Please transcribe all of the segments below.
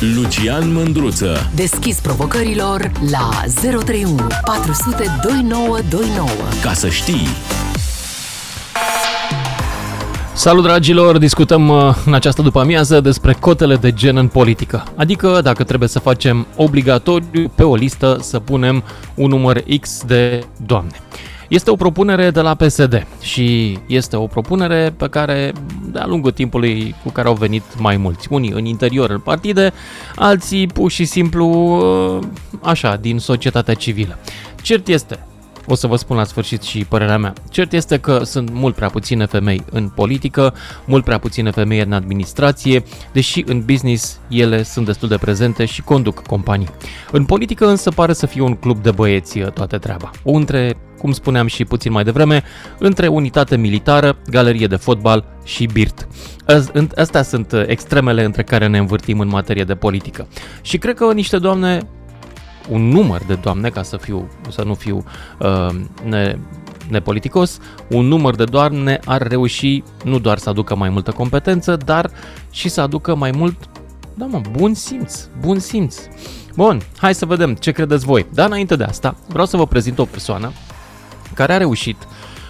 Lucian Mândruță. Deschis provocărilor la 031 400 2929. Ca să știi. Salut dragilor, discutăm uh, în această după amiază despre cotele de gen în politică. Adică dacă trebuie să facem obligatoriu pe o listă să punem un număr X de doamne. Este o propunere de la PSD și este o propunere pe care de-a lungul timpului cu care au venit mai mulți. Unii în interior în partide, alții pur și simplu uh, așa, din societatea civilă. Cert este, o să vă spun la sfârșit și părerea mea. Cert este că sunt mult prea puține femei în politică, mult prea puține femei în administrație, deși în business ele sunt destul de prezente și conduc companii. În politică însă pare să fie un club de băieți toată treaba. O între, cum spuneam și puțin mai devreme, între unitate militară, galerie de fotbal și birt. Astea sunt extremele între care ne învârtim în materie de politică. Și cred că niște doamne un număr de doamne, ca să, fiu, să nu fiu uh, ne, nepoliticos, un număr de doamne ar reuși nu doar să aducă mai multă competență, dar și să aducă mai mult, da mă, bun simț, bun simț. Bun, hai să vedem ce credeți voi. Dar înainte de asta, vreau să vă prezint o persoană care a reușit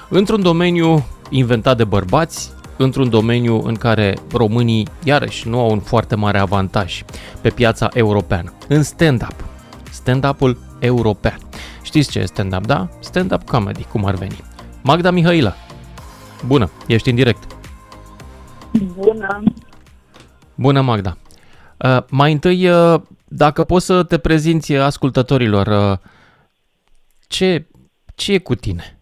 într-un domeniu inventat de bărbați, într-un domeniu în care românii, iarăși, nu au un foarte mare avantaj pe piața europeană, în stand-up stand-up-ul european. Știți ce e stand-up, da? Stand-up comedy, cum ar veni. Magda Mihaila, bună, ești în direct. Bună. Bună, Magda. Uh, mai întâi, uh, dacă poți să te prezinți ascultătorilor, uh, ce, ce e cu tine?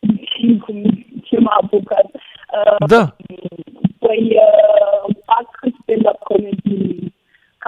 Și cum, ce m-a apucat? Uh, Da, Păi uh, fac stand-up comedy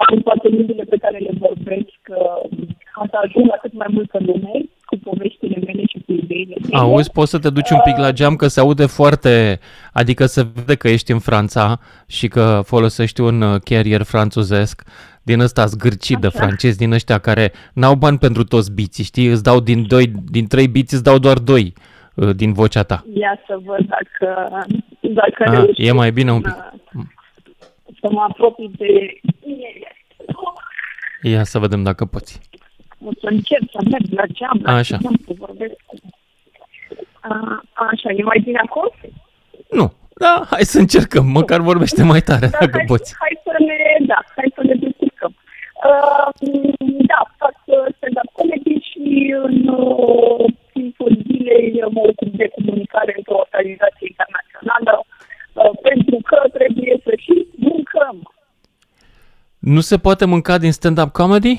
ca în toate limbile pe care le vorbesc, uh, ca să ajung la cât mai multă lume cu poveștile mele și cu ideile mele. auzi, poți să te duci un pic la geam că se aude foarte, adică se vede că ești în Franța și că folosești un uh, carrier franțuzesc din ăsta zgârcit de Așa. francezi, din ăștia care n-au bani pentru toți biții, știi? Îți dau din, doi, din trei biți, îți dau doar doi uh, din vocea ta. Ia să văd dacă, dacă Ah, reușesc e mai bine un pic. Să- Să mă apropii de Ia să vedem dacă poți. O să încerc să merg la geam, la Așa. geam să vorbesc. A, așa, e mai bine acum? Nu, da, hai să încercăm, măcar vorbește mai tare dacă hai, poți. hai Nu se poate mânca din stand-up comedy?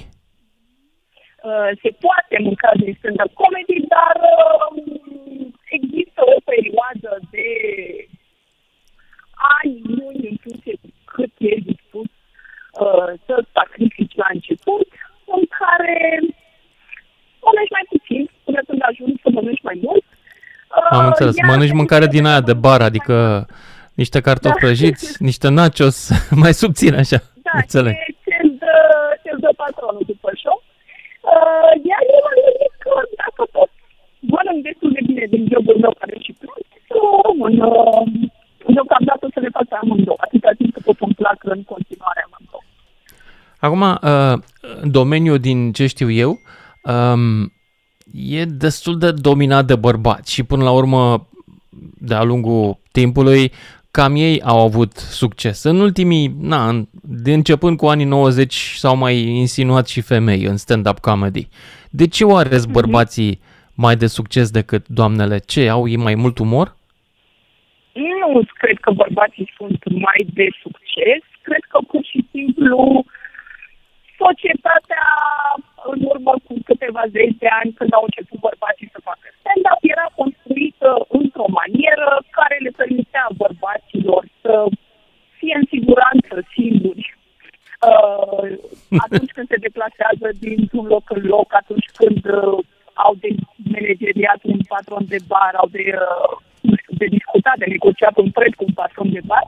Uh, se poate mânca din stand-up comedy, dar uh, există o perioadă de ani, luni, în funcție de cât e dispus uh, să sacrifici la început, în care mănânci mai puțin până când ajungi să mănânci mai mult. Uh, Am înțeles, iar mănânci mâncare din aia de bar, mai adică niște cartofi Da. prăjiți, niște nachos, mai subțire așa, Da, înțeleg. ce ți-l dă, ți-l dă patronul după show. Uh, iar eu m-am gândit că dacă pot mănânc destul de bine din jobul meu care și plus, să o rămân uh, deocamdată să le fac pe amândouă, atâta timp cât pot îmi plac în continuare amândouă. Acum, uh, în domeniul din ce știu eu, um, e destul de dominat de bărbați și până la urmă, de-a lungul timpului, cam ei au avut succes. În ultimii, na, în, de începând cu anii 90 s-au mai insinuat și femei în stand-up comedy. De ce oare sunt bărbații mai de succes decât doamnele? Ce, au ei mai mult umor? Nu cred că bărbații sunt mai de succes, cred că pur și simplu societatea în urmă cu câteva zeci de ani când au început bărbații să facă stand-up era construită într-o manieră care le permitea bărbaților să fie în siguranță singuri. Uh, atunci când se deplasează dintr-un loc în loc, atunci când uh, au de manageriat un patron de bar, au de, uh, nu știu, de discutat, de negociat un preț cu un patron de bar,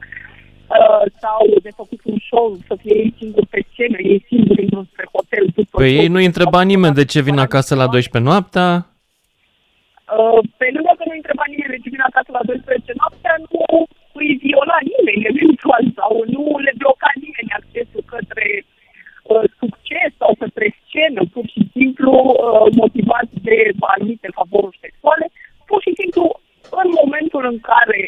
uh, sau de făcut un show, să fie ei singuri pe scenă, ei singuri într-un pe hotel. Pe păi ei nu întreba nimeni de ce vin acasă la 12 noaptea? Uh, pe lângă că nu întreba nimeni de ce vin acasă la 12 noaptea, nu îi viola nimeni eventual sau nu le bloca nimeni accesul către uh, succes sau către scenă, pur și simplu uh, motivat de anumite favoruri sexuale, pur și simplu în momentul în care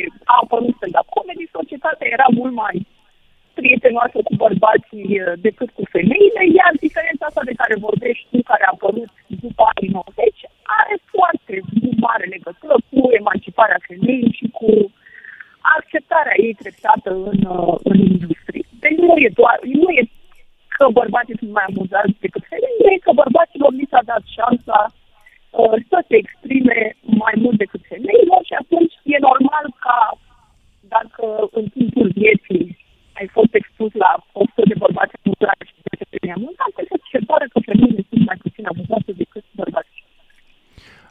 prietenoasă cu bărbații uh, decât cu femeile, iar diferența asta de care vorbești tu, care a apărut după anii 90, are foarte mare legătură cu emanciparea femeii și cu acceptarea ei treptată în, uh, în industrie. Deci nu e doar, nu e că bărbații sunt mai amuzați decât femeile, e că bărbaților li s-a dat șansa uh, să se exprime mai mult decât femeilor și atunci e normal ca dacă în timpul vieții ai fost expus la 100 de bărbați amuzați și de femei amuzante, să se pare că femeile sunt mai puțin amuzate decât bărbații.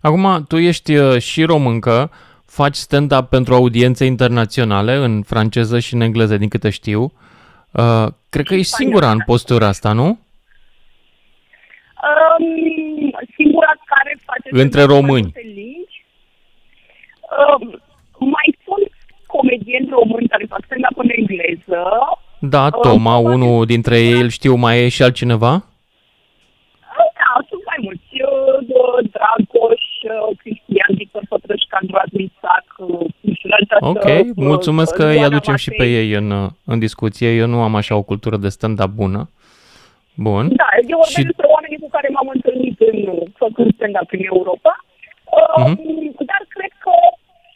Acum, tu ești uh, și româncă, faci stand-up pentru audiențe internaționale în franceză și în engleză, din câte știu. Uh, cred că ești singura în postura asta, nu? Um, singura care face... Între români. Um, mai sunt comedieni români care fac stand-up în engleză. Da, Toma, uh, unul dintre ei îl știu, mai e și altcineva? Cristian, Victor Pătrășcan, Radlin Sac, Ok, mulțumesc că îi aducem și pe ei în, în discuție. Eu nu am așa o cultură de stand-up bună. Bun. Da, eu vorbesc și... despre oamenii cu care m-am întâlnit în, făcând stand-up în Europa. Uh-huh. Dar cred că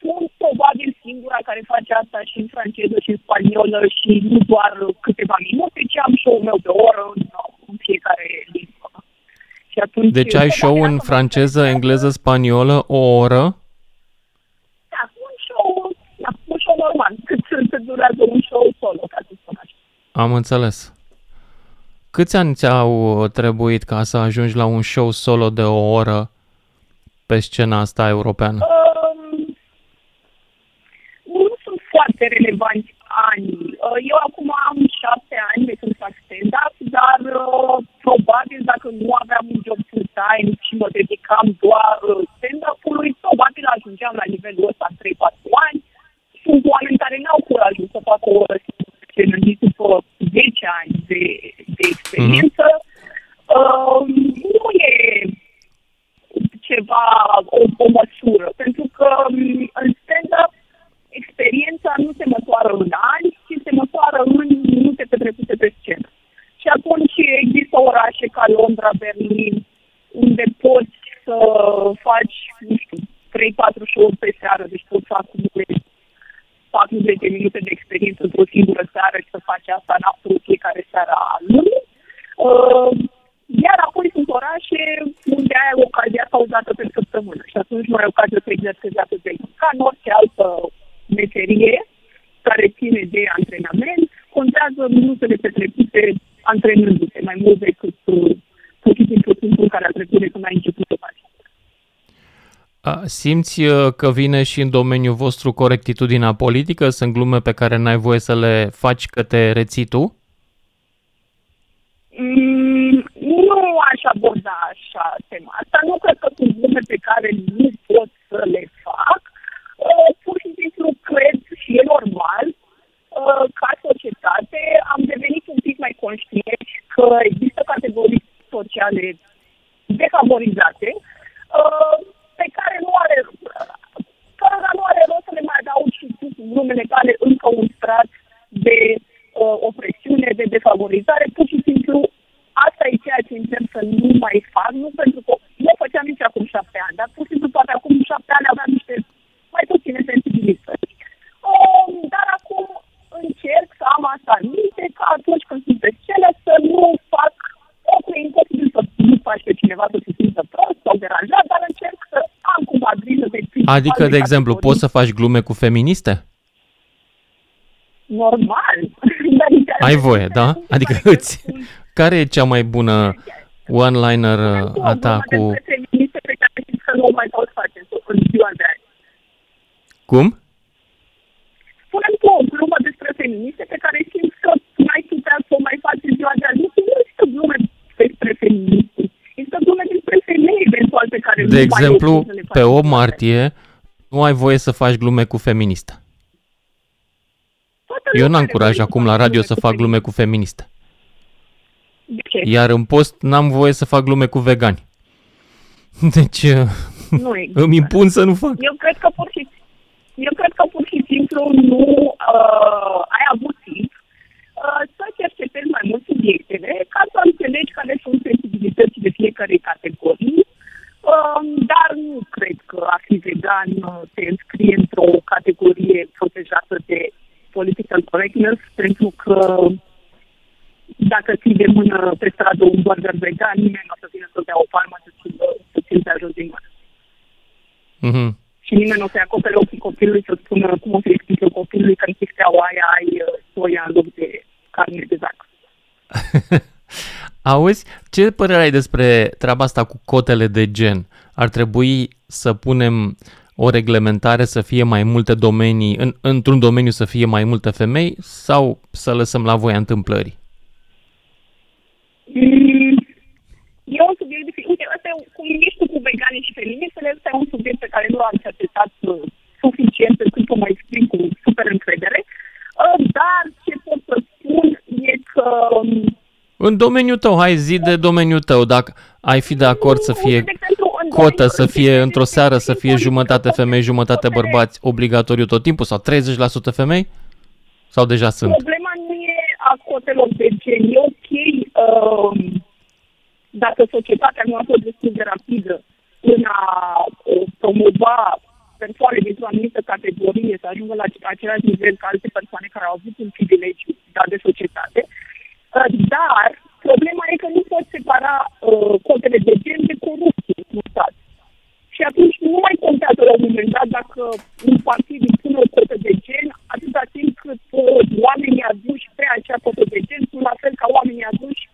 sunt probabil singura care face asta și în franceză și în spaniolă și nu doar câteva minute, ci am show-ul meu de o oră în, în fiecare limbă. Și atunci, deci ai show în franceză, engleză, spaniolă, o oră? Da, un show, da, un show normal, cât, cât durează un show solo, ca să spun așa. Am înțeles. Câți ani ți-au trebuit ca să ajungi la un show solo de o oră pe scena asta europeană? Uh, foarte relevanți ani. Uh, eu acum am șapte ani de când fac stand-up, dar uh, probabil dacă nu aveam un job full-time și mă dedicam doar uh, stand-up-ului, probabil ajungeam la nivelul ăsta 3-4 ani. Sunt oameni care n-au curajul să facă o oră scenă după 10 ani de, de experiență. Mm-hmm. Uh, nu e ceva, o, o măsură, pentru că um, în stand-up experiența nu se măsoară în ani, ci se măsoară în minute petrecute pe scenă. Și atunci există orașe ca Londra, Berlin, unde poți să faci, nu știu, 3-4 show pe seară, deci poți să acumulezi 40 de minute de experiență într-o singură seară și să faci asta în absolut fiecare seară a lunii. Uh, iar apoi sunt orașe unde ai ocazia sau o dată pe săptămână și atunci nu ai ocazia să exersezi atât de mult. Ca în orice altă meserie care ține de antrenament, contează minutele petrecute antrenându-te mai mult decât uh, pur și simplu timpul care a trecut de când ai început să faci. Simți uh, că vine și în domeniul vostru corectitudinea politică? Sunt glume pe care n-ai voie să le faci că te reții tu? Mm, nu aș aborda așa tema asta. Nu cred că sunt glume pe care nu pot să le fac. Uh, pur și simplu cred și e normal uh, ca societate am devenit un pic mai conștienți că există categorii sociale defavorizate uh, pe care nu are care nu are rost să le mai adaug și numele tale încă un strat de uh, opresiune, de defavorizare, pur și simplu asta e ceea ce încerc să nu mai fac, nu pentru că nu făceam nici acum șapte ani, dar pur și simplu poate acum șapte ani aveam niște mai puține sensibilități. Um, dar acum încerc să am asta în minte, că atunci când sunt pe scenă să nu fac o e imposibil să nu faci pe cineva să se simtă prost sau deranjat, dar încerc să am cumva grijă de Adică, de exemplu, poți să faci glume cu feministe? Normal. Ai voie, da? Adică îți... Care e cea mai bună one-liner a ta cu... feministe pe care că nu o mai pot face în ziua de azi. Cum? Spunem tu o glumă despre feministe pe care simți că mai putea să o mai faci în ziua de azi. Nu există glume despre feministe. Există glume despre femei eventual pe care De nu exemplu, mai pe 8 martie nu ai voie să faci glume cu feministe. Eu n-am curaj acum la radio să fac glume cu feministe. De ce? Iar în post n-am voie să fac glume cu vegani. Deci nu îmi impun să nu fac. Eu cred că pur și eu cred că pur și simplu nu uh, ai avut timp uh, să cercetezi mai mult subiectele ca să înțelegi care sunt sensibilitățile fiecarei categorii, uh, dar nu cred că a fi vegan uh, se înscrie într-o categorie protejată de political correctness, pentru că dacă ții de mână pe stradă un burger vegan, nimeni nu o să vină să dea o palmă să ți să ți de jos din mână. Mhm. Și nimeni nu o să-i acopere ochii copilului să spună cum o să explice copilului că în chifteaua aia ai uh, soia în loc de carne de zac. Auzi, ce părere ai despre treaba asta cu cotele de gen? Ar trebui să punem o reglementare să fie mai multe domenii, în, într-un domeniu să fie mai multe femei sau să lăsăm la voia întâmplării? Mm, E un subiect dificil. Uite, ăsta e, cum ești tu cu veganii și feministele, ăsta e un subiect pe care nu l-am cercetat uh, suficient încât să mă exprim cu super încredere. Uh, dar ce pot să spun e că um, În domeniul tău, hai zi de domeniul tău, dacă ai fi de acord să fie de exemplu, în cotă, domeniul- să fie într-o seară, să fie în jumătate femei, jumătate cotele- bărbați, obligatoriu tot timpul, sau 30% femei? Sau deja sunt? Problema nu e a cotelor de gen. E ok um, dacă societatea nu a fost destul de rapidă în a uh, promova persoane dintr-o anumită categorie să ajungă la același nivel ca alte persoane care au avut un privilegiu dat de societate. Uh, Dar problema e că nu poți separa uh, cotele de gen de corupție în stat. Și atunci nu mai contează la un moment dat dacă un partid impune o cotă de gen, atâta timp cât uh, oamenii aduși pe acea cotă de gen sunt la fel ca oamenii aduși.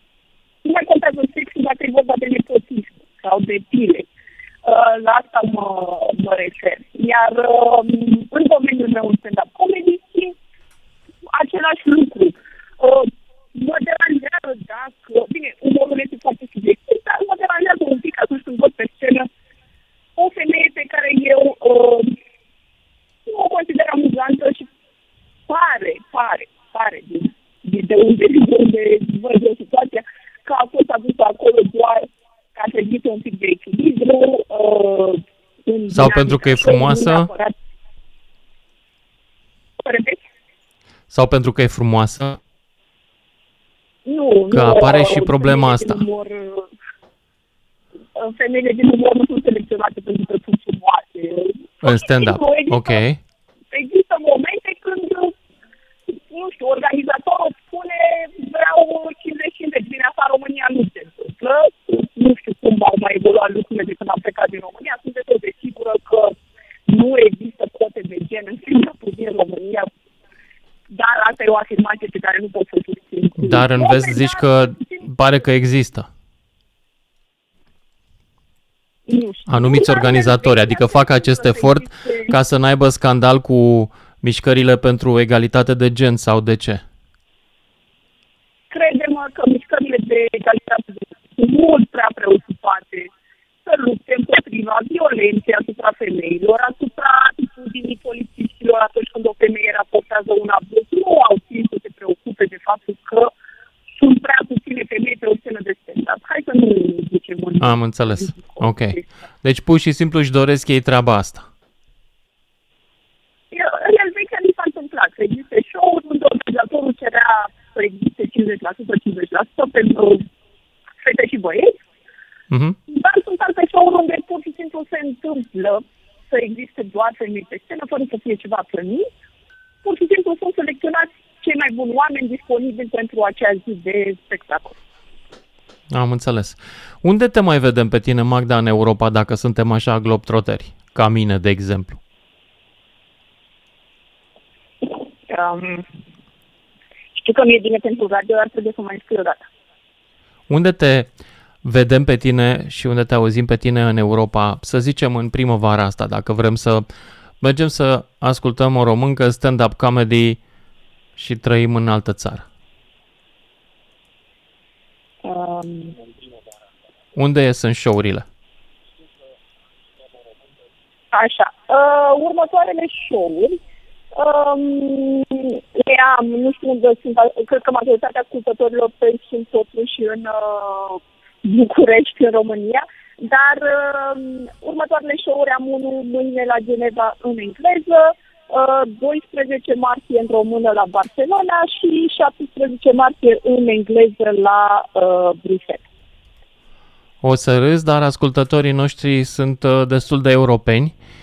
Nu mai contează sexul dacă e vorba de nepotism sau de pile. Uh, la asta mă, mă refer. Iar uh, în domeniul meu în stand-up comedy e același lucru. Uh, mă deranjează dacă, bine, umorul este foarte subiectiv, dar mă deranjează un pic atunci când văd pe scenă o femeie pe care eu uh, nu o consider amuzantă și pare, pare, pare din, din de unde, de unde văd eu situația, că a fost adusă acolo doar ca să existe un pic de echilibru. Uh, în Sau dinamica pentru că e show, nu frumoasă? neapărat. Repet? Sau pentru că e frumoasă? Nu, Că nu, apare uh, și problema femeile asta. Din umor, uh, femeile din umor nu sunt selecționate pentru că sunt frumoase. În stand-up. Există- Ok. Există momente când, nu știu, organizatorul spune vreau 50-50, vine asta în România, nu se întâmplă. Nu știu cum au mai evoluat lucrurile de când am plecat din România. Sunt destul de sigură că nu există cote de gen în stand-up din România. Dar asta e o afirmație pe care nu pot să o susțin. cu Dar în vest nume, zici dar că susțin- pare că există. nu știu. Anumiți Dar organizatori, în adică România fac acest trebuie să efort existe- ca să n-aibă scandal cu mișcările pentru egalitate de gen sau de ce? Crede-mă că mișcările de egalitate de gen sunt mult prea preocupate să lupte împotriva violenței asupra femeilor, asupra atitudinii polițiștilor atunci când o femeie raportează un abuz. Nu au timp să se preocupe de faptul că sunt prea puține femei pe o scenă de stand-up. Hai să nu ducem în... Am înțeles. ridicol Ok. chestia. Deci pur și simplu își doresc ei treaba asta. În Elveția mi s-a întâmplat să existe show-uri unde organizatorul cerea să existe 50%-50% pentru fete și băieți, Mhm. dar sunt alte show-uri unde pur și simplu se întâmplă să existe doar femei pe scenă, fără să fie ceva plănit. Pur și simplu sunt selecționați cei mai buni oameni disponibili pentru acea zi de spectacol. Am înțeles. Unde te mai vedem pe tine, Magda, în Europa, dacă suntem așa globtroteri? Ca mine, de exemplu. Um, știu că mi-e bine pentru radio, dar trebuie să mai scriu o dată. Unde te vedem pe tine și unde te auzim pe tine în Europa, să zicem în primăvara asta, dacă vrem să mergem să ascultăm o româncă stand-up comedy și trăim în altă țară? Um, Unde sunt show-urile? Așa. Uh, următoarele show-uri um, le am, nu știu unde sunt, cred că majoritatea ascultătorilor tăi sunt totuși în uh, București, în România, dar uh, următoarele show-uri am unul mâine la Geneva în engleză, 12 martie în română la Barcelona și 17 martie în engleză la uh, Bruxelles. O să râs, dar ascultătorii noștri sunt uh, destul de europeni. Uh,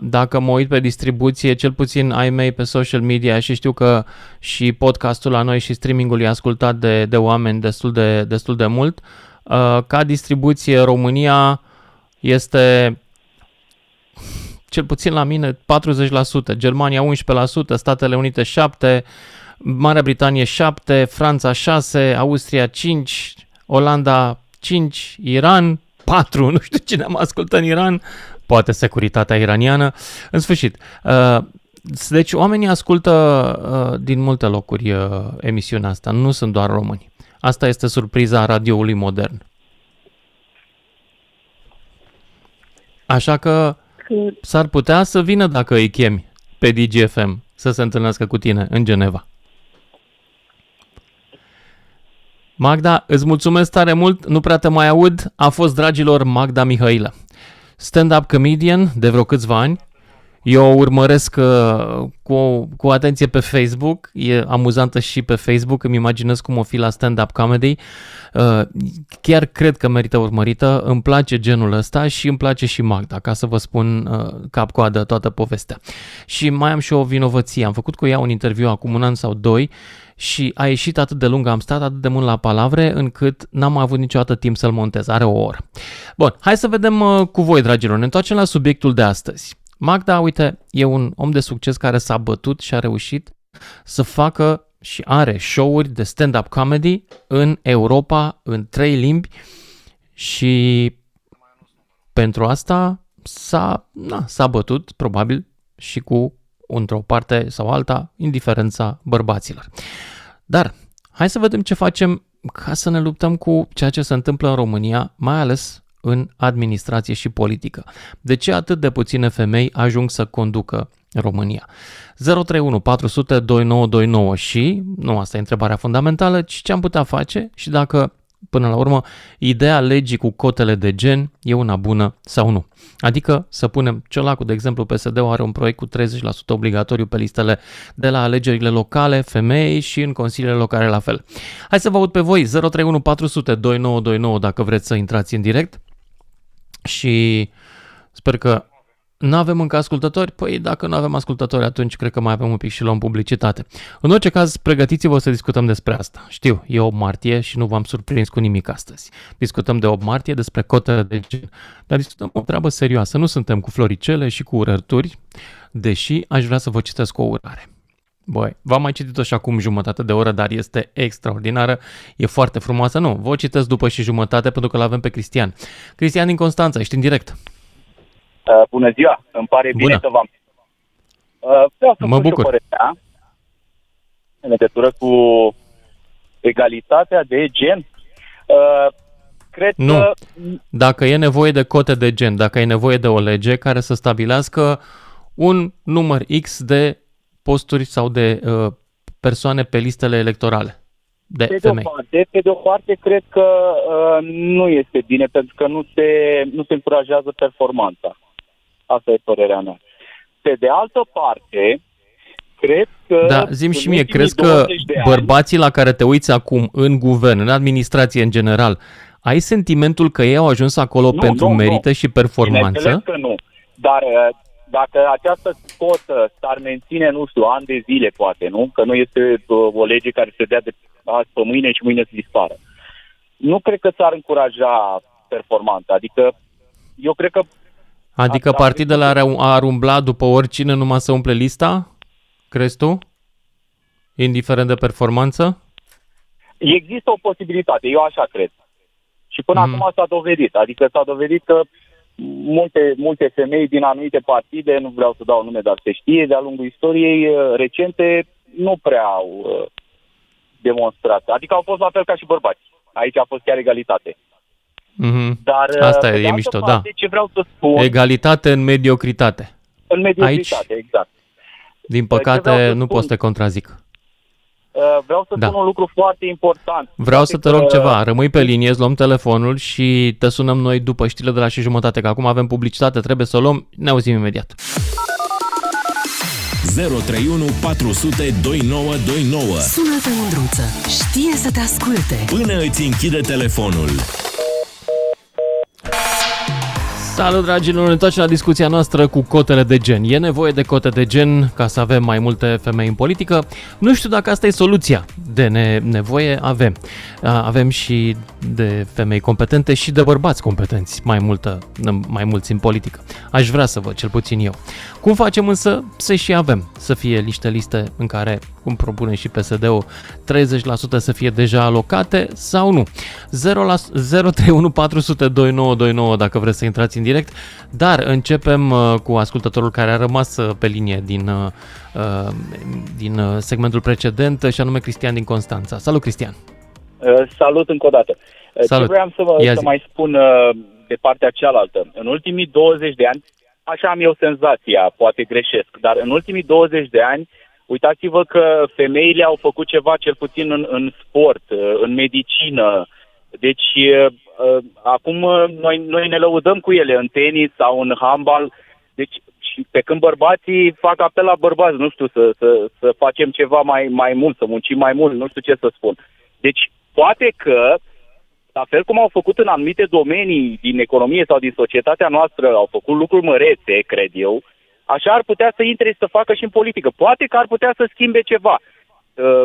dacă mă uit pe distribuție, cel puțin ai mei pe social media și știu că și podcastul la noi și streamingul e ascultat de, de oameni destul de, destul de mult, uh, ca distribuție România este cel puțin la mine 40%, Germania 11%, Statele Unite 7%, Marea Britanie 7%, Franța 6%, Austria 5%, Olanda 5, Iran 4, nu știu cine am ascultat în Iran, poate securitatea iraniană. În sfârșit, uh, deci oamenii ascultă uh, din multe locuri uh, emisiunea asta, nu sunt doar români. Asta este surpriza radioului modern. Așa că s-ar putea să vină dacă îi chemi pe DGFM să se întâlnească cu tine în Geneva. Magda, îți mulțumesc tare mult, nu prea te mai aud. A fost, dragilor, Magda Mihailă. Stand-up comedian de vreo câțiva ani. Eu o urmăresc uh, cu, cu atenție pe Facebook, e amuzantă și pe Facebook, îmi imaginez cum o fi la stand-up comedy. Uh, chiar cred că merită urmărită, îmi place genul ăsta și îmi place și Magda, ca să vă spun uh, cap-coadă toată povestea. Și mai am și o vinovăție, am făcut cu ea un interviu acum un an sau doi și a ieșit atât de lung, am stat atât de mult la palavre, încât n-am avut niciodată timp să-l montez. Are o oră. Bun, hai să vedem uh, cu voi, dragilor. Ne întoarcem la subiectul de astăzi. Magda, uite, e un om de succes care s-a bătut și a reușit să facă și are show-uri de stand-up comedy în Europa, în trei limbi și pentru asta s-a, na, s-a bătut probabil și cu într-o parte sau alta, indiferența bărbaților. Dar, hai să vedem ce facem ca să ne luptăm cu ceea ce se întâmplă în România, mai ales în administrație și politică. De ce atât de puține femei ajung să conducă România? 031 400 2929 și, nu asta e întrebarea fundamentală, ci ce am putea face și dacă Până la urmă, ideea legii cu cotele de gen e una bună sau nu. Adică să punem Ciolacul, de exemplu, PSD-ul are un proiect cu 30% obligatoriu pe listele de la alegerile locale, femei și în consiliile locale la fel. Hai să vă aud pe voi, 031 400 2929 dacă vreți să intrați în direct și sper că nu avem încă ascultători? Păi dacă nu avem ascultători, atunci cred că mai avem un pic și luăm publicitate. În orice caz, pregătiți-vă să discutăm despre asta. Știu, e 8 martie și nu v-am surprins cu nimic astăzi. Discutăm de 8 martie despre cotele de gen, dar discutăm o treabă serioasă. Nu suntem cu floricele și cu urărturi, deși aș vrea să vă citesc o urare. Băi, v-am mai citit-o și acum jumătate de oră, dar este extraordinară, e foarte frumoasă. Nu, vă citesc după și jumătate pentru că l avem pe Cristian. Cristian din Constanța, ești în direct. Uh, bună ziua, îmi pare Bună. bine să v-am. Uh, vreau să mă bucur. Părerea în legătură cu egalitatea de gen. Uh, cred nu. că... Dacă e nevoie de cote de gen, dacă e nevoie de o lege care să stabilească un număr X de posturi sau de uh, persoane pe listele electorale de pe femei. De o parte, pe de o parte, cred că uh, nu este bine, pentru că nu se, nu se încurajează performanța. Asta e părerea mea. Pe de altă parte, cred că... Da, zim și mie, crezi că bărbații la care te uiți acum în guvern, în administrație în general, ai sentimentul că ei au ajuns acolo nu, pentru nu, merită nu. și performanță? că nu, dar uh, dacă această cotă s-ar menține, nu știu, ani de zile poate, nu? Că nu este uh, o lege care se dea de azi pe mâine și mâine să dispară. Nu cred că s-ar încuraja performanța. Adică eu cred că Adică Asta partidele ar, ar umbla după oricine numai să umple lista? Crezi tu? Indiferent de performanță? Există o posibilitate, eu așa cred. Și până mm. acum s-a dovedit. Adică s-a dovedit că multe, multe femei din anumite partide, nu vreau să dau nume, dar se știe, de-a lungul istoriei uh, recente, nu prea au uh, demonstrat. Adică au fost la fel ca și bărbați. Aici a fost chiar egalitate. Mm-hmm. Dar, Asta e, e mișto, da. parte, da. Ce vreau să spun... Egalitate în mediocritate. În mediocritate, Aici, exact. Din păcate, nu pot să te contrazic. Uh, vreau să da. spun un lucru foarte important. Vreau să te rog că... ceva, rămâi pe linie, îți luăm telefonul și te sunăm noi după știrile de la și jumătate, că acum avem publicitate, trebuie să o luăm, ne auzim imediat. 031 400 2929. Sună-te, Mândruță. Știe să te asculte. Până îți închide telefonul. Salut, dragilor! Ne întoarcem la discuția noastră cu cotele de gen. E nevoie de cote de gen ca să avem mai multe femei în politică? Nu știu dacă asta e soluția. De ne- nevoie avem. A, Avem și de femei competente și de bărbați competenți, mai, multă, mai mulți în politică. Aș vrea să văd, cel puțin eu. Cum facem însă să și avem? Să fie niște liste în care, cum propune și PSD-ul, 30% să fie deja alocate sau nu? 0 la 031 400 2929 dacă vreți să intrați în direct, dar începem uh, cu ascultătorul care a rămas uh, pe linie din, uh, uh, din uh, segmentul precedent și anume Cristian din Constanța. Salut Cristian! Uh, Salut încă o dată. Uh, Salut. Ce vreau să, vă, Ia să zi. mai spun uh, de partea cealaltă. În ultimii 20 de ani, așa am eu senzația, poate greșesc, dar în ultimii 20 de ani, uitați-vă că femeile au făcut ceva cel puțin în, în sport, uh, în medicină. Deci, uh, uh, acum uh, noi, noi ne lăudăm cu ele în tenis sau în handbal. Deci, și pe când bărbații fac apel la bărbați, nu știu, să, să, să facem ceva mai, mai mult, să muncim mai mult, nu știu ce să spun. Deci, poate că, la fel cum au făcut în anumite domenii din economie sau din societatea noastră, au făcut lucruri mărețe, cred eu, așa ar putea să intre și să facă și în politică. Poate că ar putea să schimbe ceva. Uh,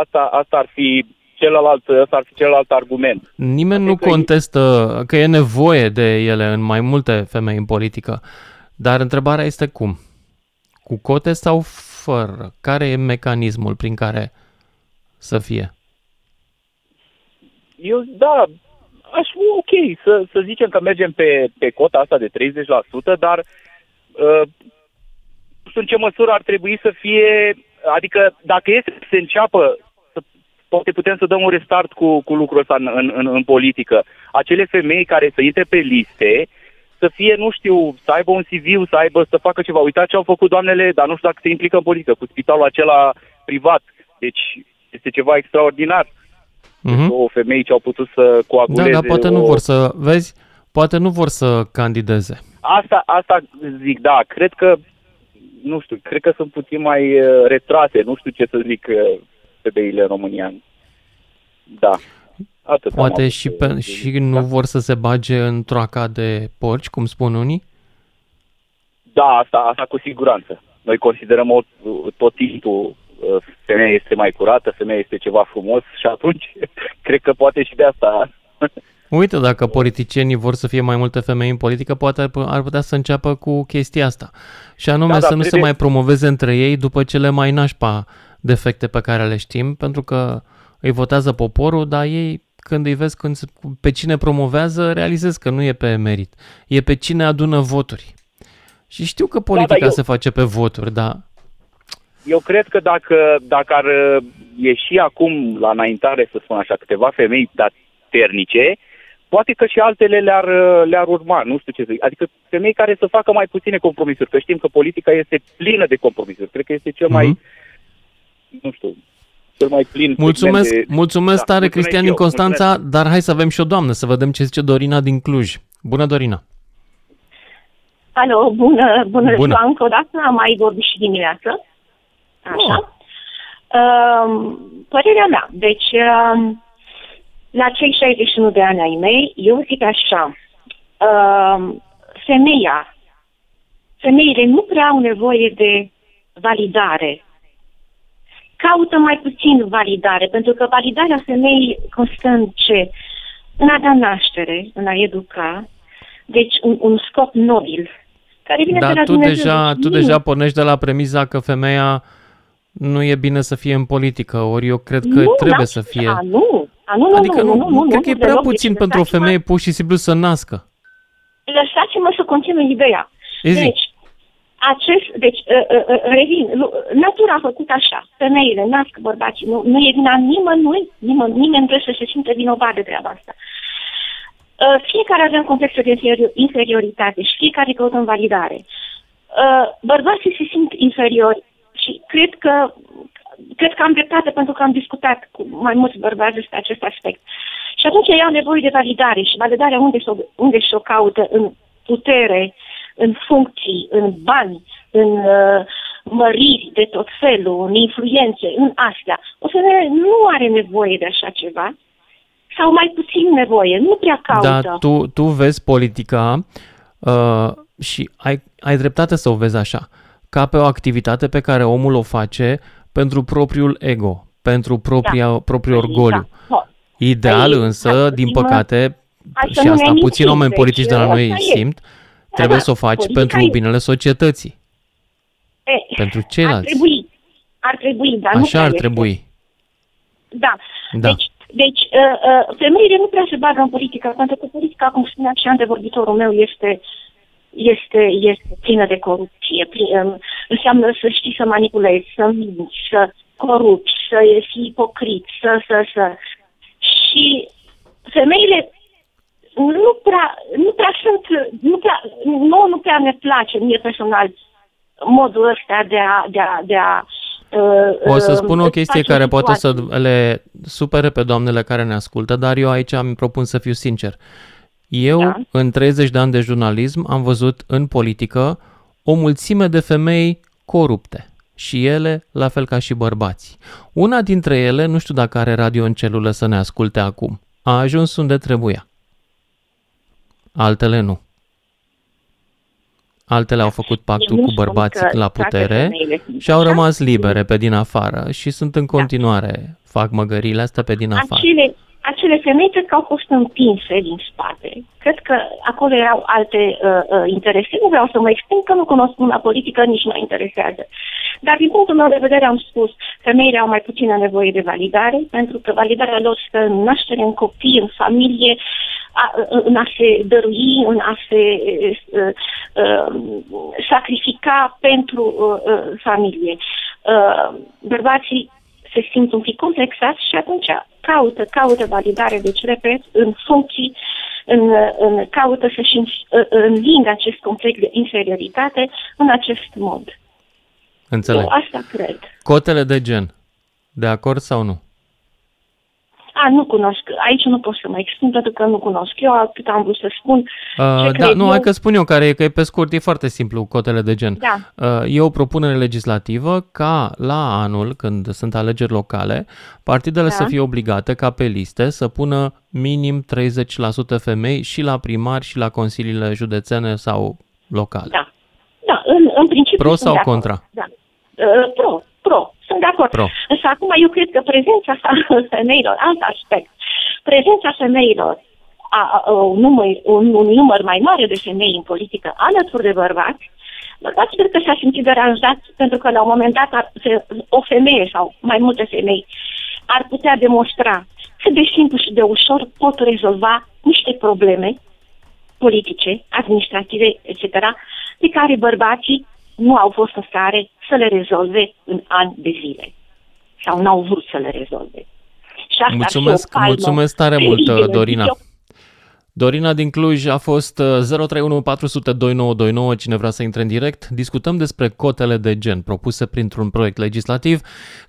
Asta, asta ar fi celălalt, asta ar fi celălalt argument. Nimeni nu Adică e- contestă că e nevoie de ele în mai multe femei în politică, dar întrebarea este cum? Cu cote sau fără? Care e mecanismul prin care să fie? Eu, da, aș fi ok să, să zicem că mergem pe, pe cota asta de 30%, dar uh, nu știu în ce măsură ar trebui să fie, adică dacă este să se înceapă, să, poate putem să dăm un restart cu, cu lucrul ăsta în, în, în, în politică. Acele femei care să intre pe liste, să fie, nu știu, să aibă un CV, să aibă, să facă ceva. Uitați ce au făcut doamnele, dar nu știu dacă se implică în politică, cu spitalul acela privat. Deci este ceva extraordinar. Mhm. Două femei ce au putut să Da, coaguleze dar poate o... nu vor să, vezi, poate nu vor să candideze. Asta, asta zic, da, cred că, nu știu, cred că sunt puțin mai uh, retrase, nu știu ce să zic uh, femeile în România. Da. Atât am Poate avut și, de- pe, de și zic, nu da. vor să se bage într-o aca de porci, cum spun unii. Da, asta, asta cu siguranță. Noi considerăm o, tot timpul uh, femeia este mai curată, femeia este ceva frumos și atunci cred că poate și de asta Uite, dacă politicienii vor să fie mai multe femei în politică, poate ar pu- ar putea să înceapă cu chestia asta. Și anume Da, da, să nu se trebuie- mai promoveze între ei după cele mai nașpa defecte pe care le știm, pentru că îi votează poporul, dar ei când îi vezi când, se- pe cine promovează, realizez că nu e pe merit. E pe cine adună voturi. Și știu că politica eu- se face pe voturi, dar Eu cred că dacă, dacă ar uh, ieși acum la înaintare, să spun așa, câteva femei daternice, poate că și altele le-ar, uh, le-ar urma, nu știu ce să zic. Adică femei care să facă mai puține compromisuri, că știm că politica este plină de compromisuri. Cred că este cel mai, Mhm. Nu știu, cel mai plin mulțumesc, segment de... mulțumesc Da, tare mulțumesc Cristian din eu, Constanța, dar hai să avem și o doamnă, să vedem ce zice Dorina din Cluj. Bună, Dorina! Alo, bună, bună, Bună. ziua încă o dată, am mai vorbit și dimineață. Așa. Um, părerea mea, deci um, la cei 61 de ani ai mei, eu zic așa, um, femeia, femeile nu prea au nevoie de validare. Caută mai puțin validare, pentru că validarea femeii constă în ce? În a da naștere, în a educa, deci un, un scop nobil, care vine de la Dar tu Dumnezeu. deja, Deci tu nimeni- deja pornești de la premiza că femeia nu e bine să fie în politică, ori eu cred că nu, trebuie n-am să spus- fie. A, nu, a, nu, nu, adică nu, nu, nu, nu, cred că e nu, prea deloc. puțin Deci, pentru o lăsați-mă- femeie pur și simplu să nască. Lăsați-mă să continui ideea. Ezi. Deci, acest, deci, uh, uh, uh, revin, lu- natura a făcut așa, femeile nasc bărbații, nu, nu e vina nimănui, nimeni, nimeni nu trebuie să se simte vinovat de treaba asta. Uh, fiecare avem complexul de inferi- inferioritate și fiecare căutăm validare. Uh, bărbații se simt inferiori și cred că cred că am dreptate pentru că am discutat cu mai mulți bărbați despre acest aspect. Și atunci ei au nevoie de validare și validarea unde și-o, unde și-o caută în putere, în funcții, în bani, în uh, măriri de tot felul, în influențe, în astea. O femeie nu are nevoie de așa ceva sau mai puțin nevoie, nu prea caută. Dar tu, tu vezi politica uh, și ai, ai dreptate să o vezi așa, ca pe o activitate pe care omul o face pentru propriul ego, pentru propria, da. propriul orgoliu. Da. Ideal Ei, însă, din păcate, și asta puțin oameni deci, politici de la noi simt, trebuie da, să o faci pentru e. binele societății. E, pentru ceilalți. Ar trebui, ar trebui, dar Așa nu ar trebui. Da. da. Deci, deci uh, uh, femeile nu prea se bagă în politică, pentru că politica, cum spunea și antevorbitorul meu, este este, este plină de corupție. Plin, um, înseamnă să știi să manipulezi, să minți, să corupți, să fii ipocrit, să, să, să. Și femeile nu prea, nu prea sunt, nu prea, nu, nu prea ne place, mie personal, modul ăsta de a, de a, de a uh, o să spun o chestie care poate să le supere pe doamnele care ne ascultă, dar eu aici îmi propun să fiu sincer. Eu, da. în 30 de ani de jurnalism, am văzut în politică o mulțime de femei corupte și ele, la fel ca și bărbați. Una dintre ele, nu știu dacă are radio în celulă să ne asculte acum, a ajuns unde trebuia altele nu. Altele au făcut pactul cu bărbații la putere și au rămas libere pe din afară și sunt în da. continuare, fac măgările astea pe din afară. Acele, acele femei cred că au fost împinse din spate. Cred că acolo erau alte uh, uh, interese. Nu vreau să mă explic că nu cunosc una politică, nici nu interesează. Dar din punctul meu de vedere am spus, femeile au mai puțină nevoie de validare, pentru că validarea lor stă în naștere, în copii, în familie, a, în a se dărui, în a se uh, uh, sacrifica pentru uh, uh, familie. Uh, bărbații se simt un pic complexați și atunci caută, caută validare, deci, repet, în funcții, în, în caută să-și învingă acest complex de inferioritate în acest mod. Înțeleg. Eu asta cred. Cotele de gen, de acord sau nu? A, nu cunosc. Aici nu pot să mă expun pentru că nu cunosc. Eu atât am vrut să spun. Uh, da, nu, eu... hai că spun eu care e, că e pe scurt, e foarte simplu cotele de gen. Da. Uh, e o propunere legislativă ca la anul, când sunt alegeri locale, partidele da. să fie obligate ca pe liste să pună minim 30% femei și la primari și la consiliile județene sau locale. Da. Da, în, în principiu Pro sau contra? Da. Uh, pro, pro. Sunt de acord. Pro. Însă acum eu cred că prezența femeilor, alt aspect, prezența femeilor, a, a, un, număr, un, un număr mai mare de femei în politică alături de bărbați, bărbații cred că s-a simțit deranjat pentru că la un moment dat o femeie sau mai multe femei ar putea demonstra cât de simplu și de ușor pot rezolva niște probleme politice, administrative, etc., pe care bărbații nu au fost în stare să le rezolve în ani de zile. Sau n-au vrut să le rezolve. Și asta mulțumesc, mulțumesc tare mult, Dorina. Dorina din Cluj a fost 031 400 2929, cine vrea să intre în direct. Discutăm despre cotele de gen propuse printr-un proiect legislativ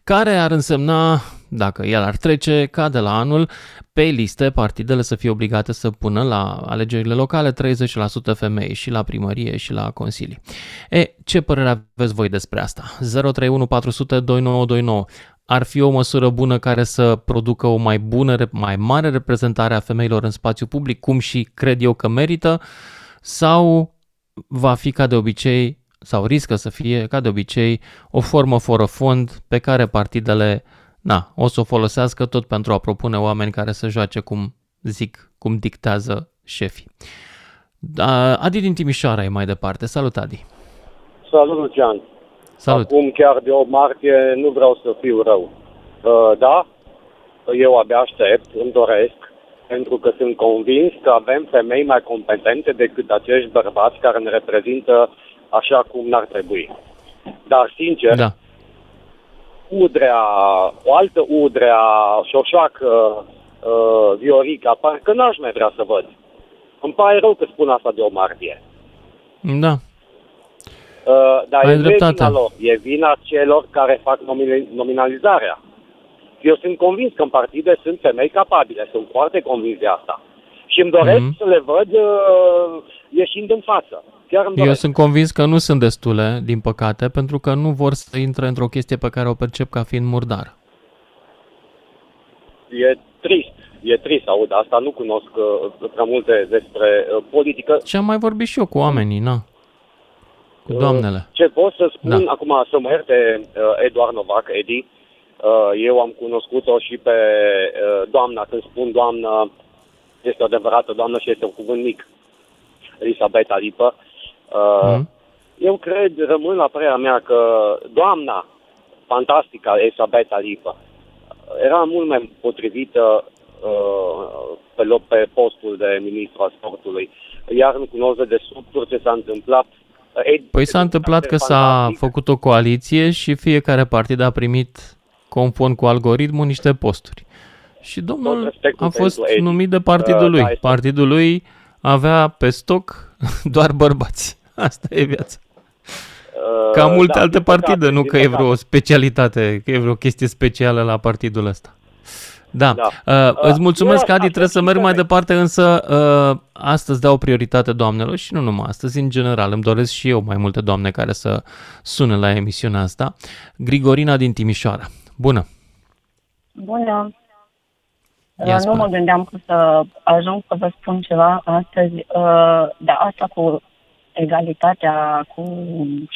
care ar însemna, dacă el ar trece, ca de la anul, pe liste partidele să fie obligate să pună la alegerile locale 30% femei și la primărie și la consilii. E, ce părere aveți voi despre asta? 031 400 2929 ar fi o măsură bună care să producă o mai bună, mai mare reprezentare a femeilor în spațiu public, cum și cred eu că merită, sau va fi ca de obicei, sau riscă să fie ca de obicei, o formă fără fond pe care partidele na, o să o folosească tot pentru a propune oameni care să joace cum zic, cum dictează șefii. Da, Adi din Timișoara e mai departe. Salut, Adi! Salut, Lucian! Salut. Acum, chiar de 8 martie, nu vreau să fiu rău. Uh, da, eu abia aștept, îmi doresc, pentru că sunt convins că avem femei mai competente decât acești bărbați care ne reprezintă așa cum n-ar trebui. Dar, sincer, da. Udrea, o altă Udrea, Șoșoacă, uh, Viorica, parcă n-aș mai vrea să văd. Îmi pare rău că spun asta de o martie. Da, Uh, dar Ai e vina lor, e vina celor care fac nominalizarea. Eu sunt convins că în partide sunt femei capabile, sunt foarte convins de asta. Și îmi doresc mm-hmm. să le văd uh, ieșind în față. Chiar îmi Eu doresc. sunt convins că nu sunt destule, din păcate, pentru că nu vor să intre într-o chestie pe care o percep ca fiind murdară. E trist, e trist să aud asta. Nu cunosc uh, prea multe despre uh, politică. Și am mai vorbit și eu cu oamenii, na. Cu doamnele. Ce pot să spun Da. acum, să mă ierte uh, Eduard Novac, Edi, uh, eu am cunoscut-o și pe uh, doamna, când spun doamnă, este o adevărată doamnă și este un cuvânt mic, Elisabeta Lipă. Uh, Mhm. Eu cred, rămân la părerea mea că doamna fantastica Elisabeta Lipă era mult mai potrivită uh, pe, loc, pe postul de ministru al sportului. Iar nu cunosc de desubt ce s-a întâmplat. Edi- Păi s-a întâmplat că s-a fantastic. făcut o coaliție și fiecare partid a primit, conform cu algoritmul, niște posturi. Și Tot domnul respectul a fost pentru Edi. numit de partidul Uh, lui. da, este- Partidul lui avea pe stoc doar bărbați. Asta e viața. Uh, Ca multe da, alte din păcate, partide, nu din că e păcate. vreo specialitate, că e vreo chestie specială la partidul ăsta. Da. Da. Uh, îți Uh, mulțumesc, eu Adi, aș trebuie să fi merg mai perfect. departe, însă uh, astăzi dau prioritate doamnelor și nu numai astăzi, în general. Îmi doresc și eu mai multe doamne care să sune la emisiunea asta. Grigorina din Timișoara. Bună! Bună! Ia Uh, spune. nu mă gândeam că să ajung să vă spun ceva astăzi, uh, dar asta cu egalitatea, cu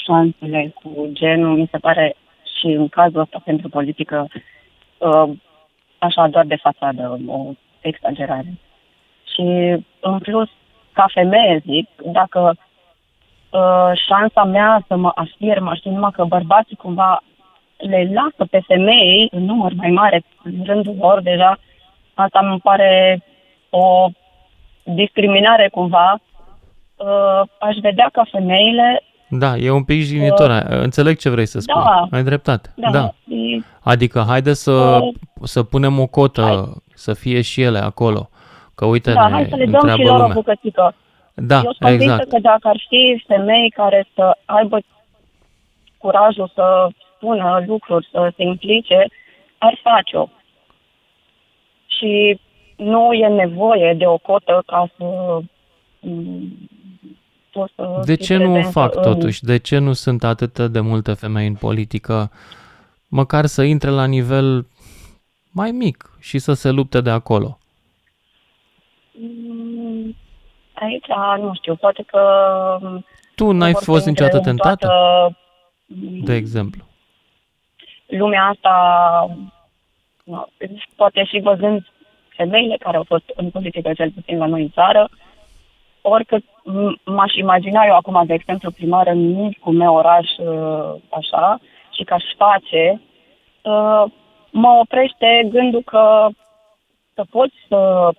șansele, cu genul, mi se pare și în cazul ăsta pentru politică uh, așa doar de fațadă, o exagerare. Și în plus, ca femeie zic, dacă uh, șansa mea să mă afirm ar fi numai că bărbații cumva le lasă pe femei în număr mai mare în rândul lor deja, asta mi pare o discriminare cumva. Uh, aș vedea ca femeile, Da, e un pic jignitor. Uh, Înțeleg ce vrei să spui. da. Ai dreptate. da, da. e- Adică haide să, Uh, să punem o cotă, hai. să fie și ele acolo. Că uite, da, ne hai să le dăm întreabă și lor o lumea. bucățică. Da, Eu sunt convinsă exact. că dacă ar fi femei care să aibă curajul să spună lucruri, să se implice, ar face-o. Și nu e nevoie de o cotă ca să mm, poți să De fii ce nu o prezentă fac în- totuși? De ce nu sunt atât de multe femei în politică? Măcar să intre la nivel mai mic și să se lupte de acolo. Mm, Aici, nu știu, poate că... mm, Tu n-ai vor fost să intre niciodată în tentată, toată, mm, de exemplu. lumea asta, nu, poate și văzând femeile care au fost în politică, cel puțin la noi în țară, oricât m- m-aș imagina eu acum, de exemplu, primară în micul meu oraș, uh, așa, și că aș face, uh, mă oprește gândul că să poți să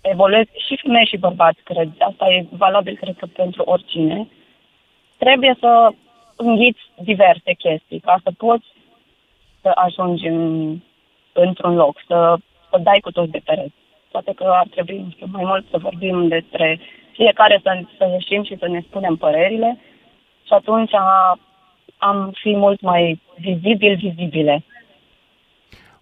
evoluezi și femei și bărbați, cred. Asta e valabil, cred că, pentru oricine. Trebuie să înghiți diverse chestii ca să poți să ajungi în, într-un loc, să, să dai cu toți de pereți. Poate că ar trebui nu știu, mai mult să vorbim despre fiecare să, să ieșim și să ne spunem părerile și atunci a, am fi mult mai vizibil, vizibile.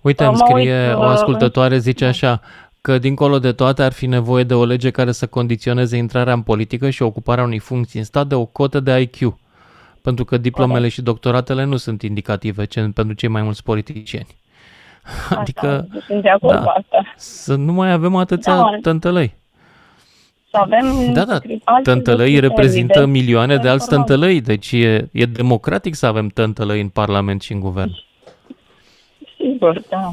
Uite, Mă îmi uit, scrie o uh, ascultătoare, zice așa, că dincolo de toate ar fi nevoie de o lege care să condiționeze intrarea în politică și ocuparea unei funcții în stat de o cotă de IQ. Pentru că diplomele și doctoratele nu sunt indicative ce, pentru cei mai mulți politicieni. Adică asta, sunt de acord da. cu asta. să nu mai avem atâția Da. tântălăi. Să avem Da, da, alte tântălăi criterii reprezintă de milioane de alți performanță. tântălăi, deci e, e democratic să avem tântălăi în Parlament și în Guvern. Sigur, da.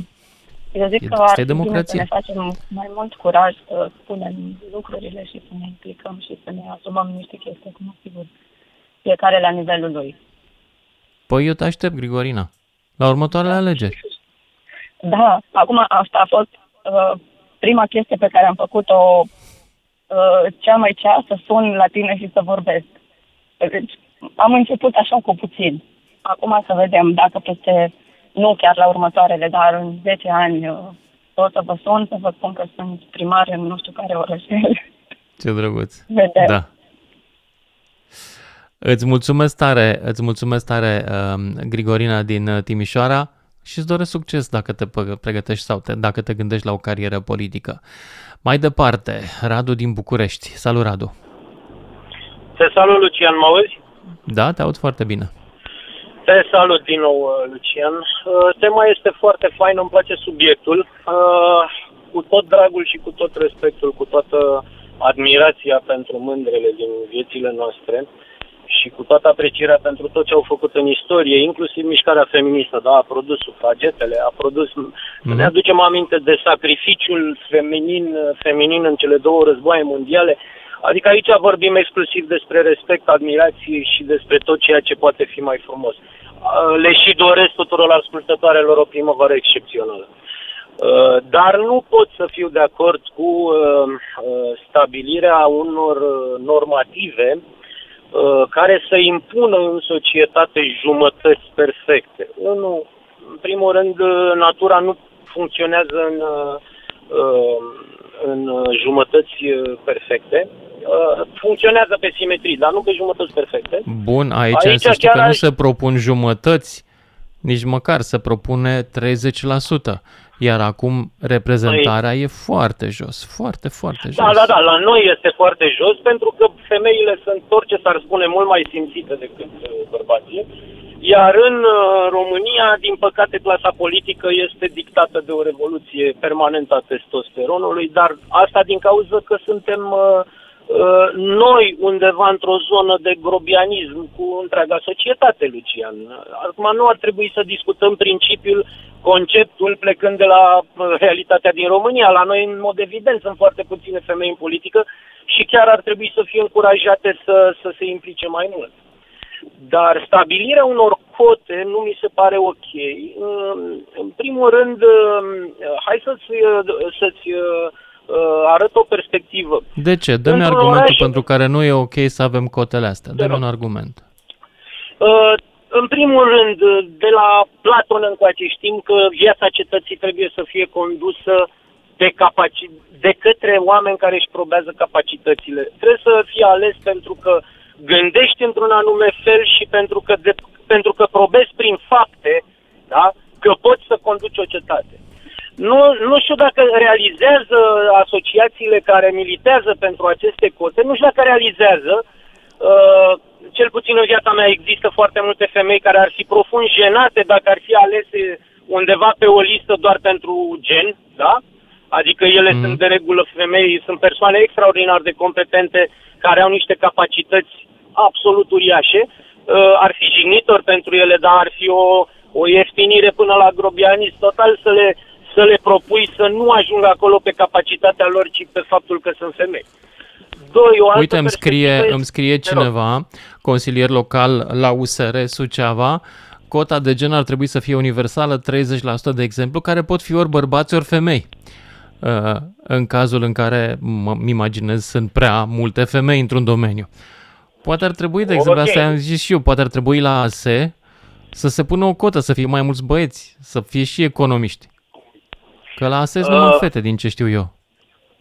Eu zic E- că asta ar e fi bine democrație. să ne facem mai mult curaj să spunem lucrurile și să ne implicăm și să ne asumăm niște chestii, acum, sigur. Fiecare la nivelul lui. Păi eu te aștept, Grigorina, la următoarele alegeri. Da, acum asta a fost uh, prima chestie pe care am făcut-o uh, cea mai cea, să sun la tine și să vorbesc. Deci, am început așa cu puțin. Acum să vedem dacă peste, nu chiar la următoarele, dar în 10 ani uh, o să vă sun să vă spun că sunt primar în nu știu care orășel. Ce drăguț. Vedem. Da. Îți mulțumesc tare, îți mulțumesc tare, um, Grigorina din uh, Timișoara și îți doresc succes dacă te pă- pregătești sau te, dacă te gândești la o carieră politică. Mai departe, Radu din București. Salut, Radu! Te salut, Lucian, mă auzi? Da, te aud foarte bine. Te salut din nou, uh, Lucian. Uh, tema este foarte faină, îmi place subiectul. Uh, cu tot dragul și cu tot respectul, cu toată admirația pentru mândrele din viețile noastre și cu toată aprecierea pentru tot ce au făcut în istorie, inclusiv mișcarea feministă, da, a produs sufragetele, a produs... Mm-hmm. Ne aducem aminte de sacrificiul feminin, feminin în cele două războaie mondiale. Adică aici vorbim exclusiv despre respect, admirație și despre tot ceea ce poate fi mai frumos. Le și doresc tuturor ascultătoarelor o primăvară excepțională. Dar nu pot să fiu de acord cu stabilirea unor normative care să impună în societate jumătăți perfecte. Unu, în primul rând, natura nu funcționează în, în jumătăți perfecte. Uh, funcționează pe simetrii, dar nu pe jumătăți perfecte. Bun, aici, aici să știi că nu se propun jumătăți, nici măcar se propune 30%. Iar acum reprezentarea păi, e foarte jos, foarte, foarte da, jos. Da, da, da, la noi este foarte jos pentru că femeile sunt orice s-ar spune mult mai simțite decât uh, bărbații. Iar în uh, România, din păcate, clasa politică este dictată de o revoluție permanentă a testosteronului, dar asta din cauza că suntem uh, Uh, noi undeva într-o zonă de grobianism cu întreaga societate, Lucian. Acum nu ar trebui să discutăm principiul, conceptul plecând de la uh, realitatea din România. La noi, în mod evident, sunt foarte puține femei în politică și chiar ar trebui să fie încurajate să, să se implice mai mult. Dar stabilirea unor cote nu mi se pare ok. Uh, în primul rând, hai să-ți, să-ți Uh, arăt o perspectivă. De ce? Dă-mi argumentul oraș... pentru care nu e ok să avem cotele astea. Dă-mi un argument. Uh, în primul rând, de la Platon încoace știm că viața cetății trebuie să fie condusă de, capaci- de către oameni care își probează capacitățile. Trebuie să fie ales pentru că gândești într-un anume fel și pentru că, de, pentru că probezi prin fapte da, că poți să conduci o cetate. Nu, nu știu dacă realizează asociațiile care militează pentru aceste cote, nu știu dacă realizează, uh, cel puțin în viața mea există foarte multe femei care ar fi profund jenate dacă ar fi alese undeva pe o listă doar pentru gen, da? Adică ele mm. sunt de regulă femei, sunt persoane extraordinar de competente care au niște capacități absolut uriașe. Uh, ar fi jignitor pentru ele, dar ar fi o, o ieftinire până la grobianism total să le să le propui să nu ajungă acolo pe capacitatea lor, ci pe faptul că sunt femei. Doi, o Uite, îmi scrie, este... îmi scrie cineva, consilier local la USR Suceava, cota de gen ar trebui să fie universală, 30% de exemplu, care pot fi ori bărbați, ori femei. Uh, în cazul în care, mă imaginez, sunt prea multe femei într-un domeniu. Poate ar trebui, de exemplu, okay. asta am zis și eu, poate ar trebui la ASE să se pună o cotă, să fie mai mulți băieți, să fie și economiști. Că la ASES uh, numai fete, din ce știu eu.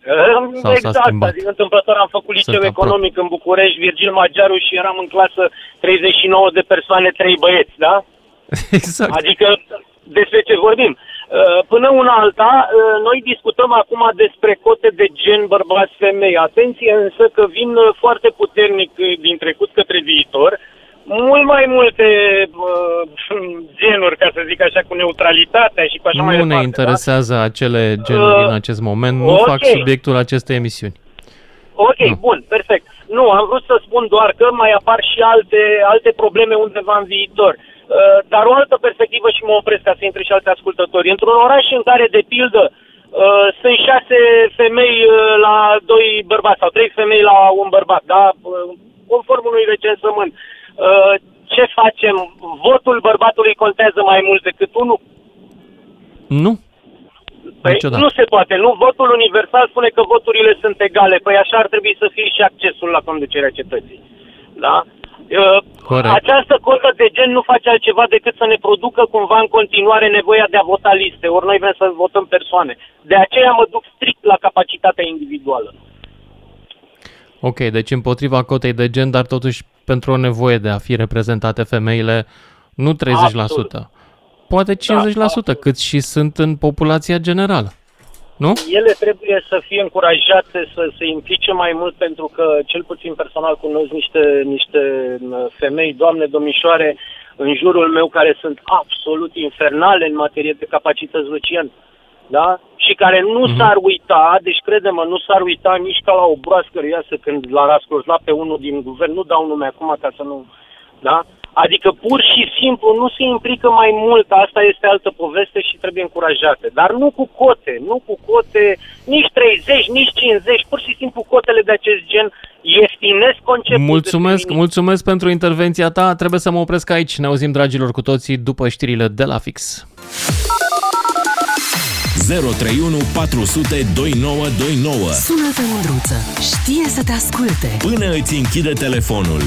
Uh, Sau exact, adică întâmplător am făcut liceu economic în București, Virgil Magiaru și eram în clasă 39 de persoane, 3 băieți, da? Exact. Adică despre ce vorbim. Uh, până una alta, uh, noi discutăm acum despre cote de gen bărbați-femei. Atenție însă că vin foarte puternic din trecut către viitor mult mai multe uh, genuri, ca să zic așa, cu neutralitatea și cu așa nu mai departe. Nu ne interesează da? acele genuri uh, în acest moment, nu okay. fac subiectul acestei emisiuni. Ok, nu. bun, perfect. Nu, am vrut să spun doar că mai apar și alte, alte probleme undeva în viitor. Uh, dar o altă perspectivă și mă opresc ca să intre și alte ascultători. Într-un oraș în care, de pildă, uh, sunt șase femei uh, la doi bărbați sau trei femei la un bărbat, da? Uh, conform unui recensământ. Uh, Uh, ce facem? Votul bărbatului contează mai mult decât unul? Nu. Păi Niciodată. nu se poate, nu? Votul universal spune că voturile sunt egale. Păi așa ar trebui să fie și accesul la conducerea cetății. Da? Uh, Corect. Această cotă de gen nu face altceva decât să ne producă cumva în continuare nevoia de a vota liste, ori noi vrem să votăm persoane. De aceea mă duc strict la capacitatea individuală. Ok, deci împotriva cotei de gen, dar totuși pentru o nevoie de a fi reprezentate femeile, nu 30%, absolut. poate 50%, da, cât și sunt în populația generală. nu? Ele trebuie să fie încurajate să se implice mai mult pentru că, cel puțin personal, cunosc niște, niște femei, doamne, domnișoare, în jurul meu care sunt absolut infernale în materie de capacități, Lucian. Da? Și care nu mm-hmm. s-ar uita, deci crede-mă, nu s-ar uita nici ca la o broască rioasă când l-ar asculta pe unul din guvern, nu dau nume acum ca să nu... Da? Adică pur și simplu nu se implică mai mult, asta este altă poveste și trebuie încurajate. Dar nu cu cote, nu cu cote, nici 30, nici 50, pur și simplu cotele de acest gen ieftinesc conceptul. Mulțumesc, mulțumesc pentru intervenția ta. Trebuie să mă opresc aici. Ne auzim, dragilor, cu toții după știrile de la fix. 031 400 2929 Sună-te, Mândruță. Știe să te asculte. Până îți închide telefonul.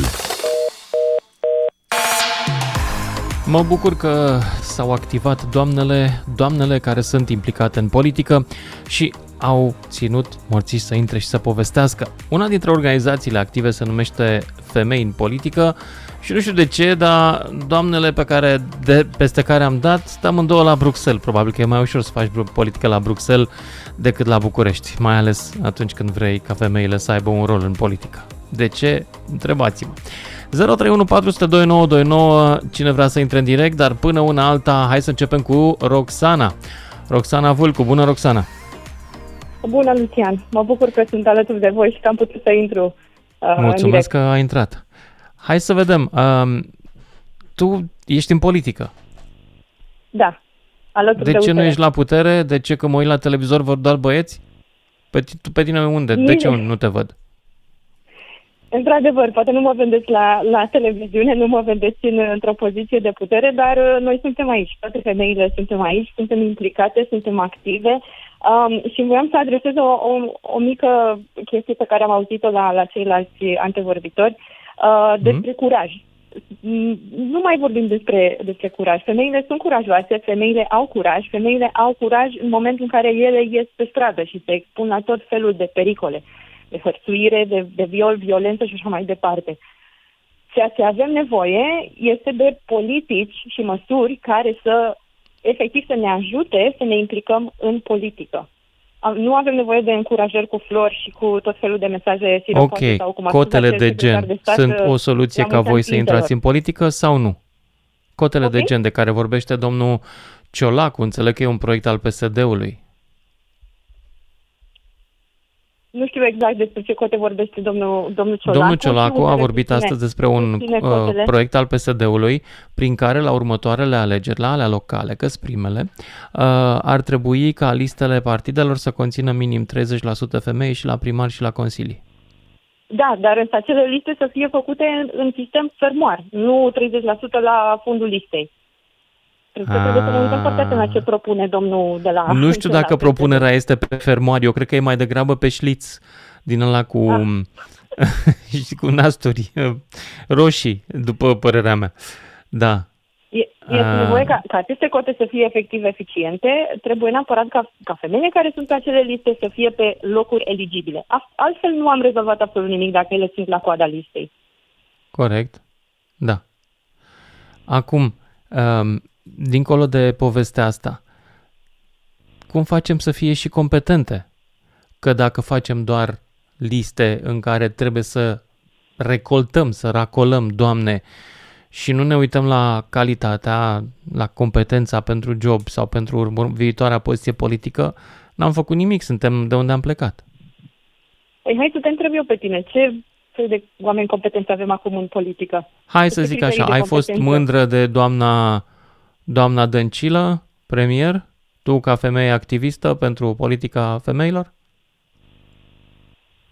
Mă bucur că s-au activat doamnele, doamnele care sunt implicate în politică și au ținut morții să intre și să povestească. Una dintre organizațiile active se numește Femei în Politică și nu știu de ce, dar doamnele pe care, de, peste care am dat stăm în două la Bruxelles. Probabil că e mai ușor să faci politică la Bruxelles decât la București, mai ales atunci când vrei ca femeile să aibă un rol în politică. De ce? Întrebați-mă. 031 400 cine vrea să intre în direct, dar până una alta, hai să începem cu Roxana. Roxana Vulcu, bună Roxana! Bună, Lucian! Mă bucur că sunt alături de voi și că am putut să intru uh, Mulțumesc că ai intrat. Hai să vedem. Uh, tu ești în politică. Da, alături de, de ce UTR. nu ești la putere? De ce că mă uit la televizor vor doar băieți? Pe, tu, pe tine unde? De ce nu te văd? Într-adevăr, poate nu mă vedeți la, la televiziune, nu mă vedeți în, într-o poziție de putere, dar uh, noi suntem aici. Toate femeile suntem aici, suntem implicate, suntem active um, și voiam să adresez o, o, o mică chestie pe care am auzit-o la, la ceilalți antevorbitori uh, despre mm. curaj. Mm, Nu mai vorbim despre, despre curaj. Femeile sunt curajoase, femeile au curaj, femeile au curaj în momentul în care ele ies pe stradă și se expun la tot felul de pericole de hărțuire, de, de viol, violență și așa mai departe. Ceea ce avem nevoie este de politici și măsuri care să efectiv să ne ajute să ne implicăm în politică. Nu avem nevoie de încurajări cu flori și cu tot felul de mesaje siropoase Ok, sau cum a cotele spus de acel secretar gen de stat, sunt o uh, soluție la ca mulți voi ani să intrați în fiidelor. politică sau nu? Cotele de Ok. gen de care vorbește domnul Ciolacu, înțeleg că e un proiect al PSD-ului. Nu știu exact despre ce cote vorbește domnul, domnul Ciolacu. Domnul Știu Ciolacu unde a le vorbit susține- astăzi despre un susține uh, cotele. proiect al PSD-ului prin care la următoarele alegeri, la alea locale, că primele, uh, ar trebui ca listele partidelor să conțină minim 30% femei și la primar și la consilii. Da, dar însă acele liste să fie făcute în, în sistem fermoar, nu 30% la fundul listei. Cred că trebuie să ne uităm foarte atent la ce propune domnul de la... Nu știu de la dacă PSD. propunerea este pe fermoar, eu cred că e mai degrabă pe șliț din ăla cu, Ah. și cu nasturi uh, roșii, după părerea mea. Da. E, este Ah. nevoie ca, ca aceste cote să fie efectiv eficiente, trebuie neapărat ca, ca femeile care sunt pe acele liste să fie pe locuri eligibile. A- Altfel nu am rezolvat absolut nimic dacă ele sunt la coada listei. Corect. Da. Acum, um, dincolo de povestea asta, cum facem să fie și competente? Că dacă facem doar liste în care trebuie să recoltăm, să racolăm, Doamne, și nu ne uităm la calitatea, la competența pentru job sau pentru urmă, viitoarea poziție politică, n-am făcut nimic, suntem de unde am plecat. Păi hai să te întreb eu pe tine, ce fel de oameni competenți avem acum în politică? Hai Cu să ce zic criterii așa, de ai fost competență? mândră de doamna, doamna Dăncilă, premier? Tu ca femeie activistă pentru politica femeilor?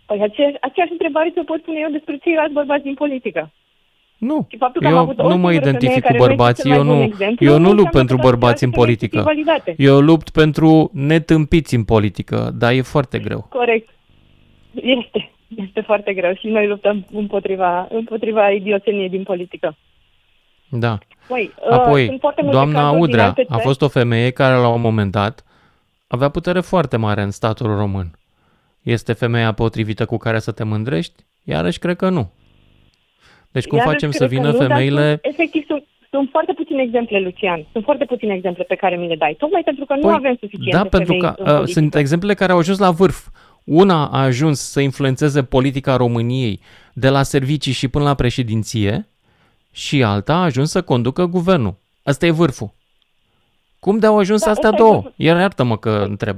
Păi aceeași, aceeași întrebare ți-o pot pune eu despre ceilalți bărbați din politică. Nu. Și faptul că am Eu avut o nu mă singură identific femeie cu care nu este bărbații, cel eu mai bun nu, exemplu, eu nu nu lupt înseamnă pentru că toate bărbați în celelalte femei politică. sunt invalidate. Eu lupt pentru netâmpiți în politică, dar e foarte greu. Corect. Este. Este foarte greu și noi luptăm împotriva, împotriva idioțeniei din politică. Da. Păi, uh, Apoi, sunt foarte multe doamna cazuri din Udrea alte a țări. fost o femeie care la un moment dat avea putere foarte mare în statul român. Este femeia potrivită cu care să te mândrești? Iarăși cred că nu. Deci cum Iarăși facem să cred că vină nu, dar femeile... Sunt, efectiv, sunt, Sunt foarte puține exemple, Lucian. Sunt foarte puține exemple pe care mi le dai. Tocmai pentru că nu Păi, avem suficiente Da, pentru femei că în uh, politică. sunt exemple care au ajuns la vârf. Una a ajuns să influențeze politica României de la servicii și până la președinție și alta a ajuns să conducă guvernul. Asta e vârful. Cum de au ajuns Da, astea ăsta e două? vârful. Iar iartă-mă că întreb.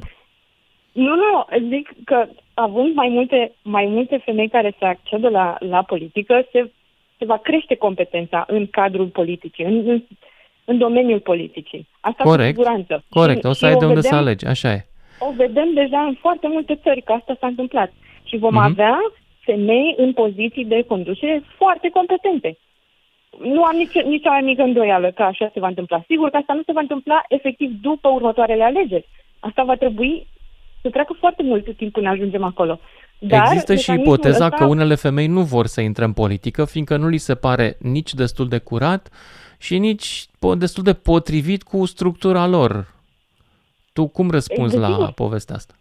Nu, nu, zic că având mai multe, mai multe femei care să accedă la, la politică, se, se va crește competența în cadrul politicii, în, în, în domeniul politicii. Asta Corect, cu siguranță. Corect, Și- o să și ai de unde vedem, să alegi, așa e. O vedem deja în foarte multe țări că asta s-a întâmplat. Și vom Mhm. avea femei în poziții de conducere foarte competente. Nu am nici, nici mai mică îndoială că așa se va întâmpla. Sigur că asta nu se va întâmpla efectiv după următoarele alegeri. Asta va trebui să treacă foarte mult timp până ajungem acolo. Dar Există și mecanismul ipoteza ăsta- că unele femei nu vor să intre în politică, fiindcă nu li se pare nici destul de curat și nici po- destul de potrivit cu structura lor. Tu cum răspunzi la Desigur. povestea asta?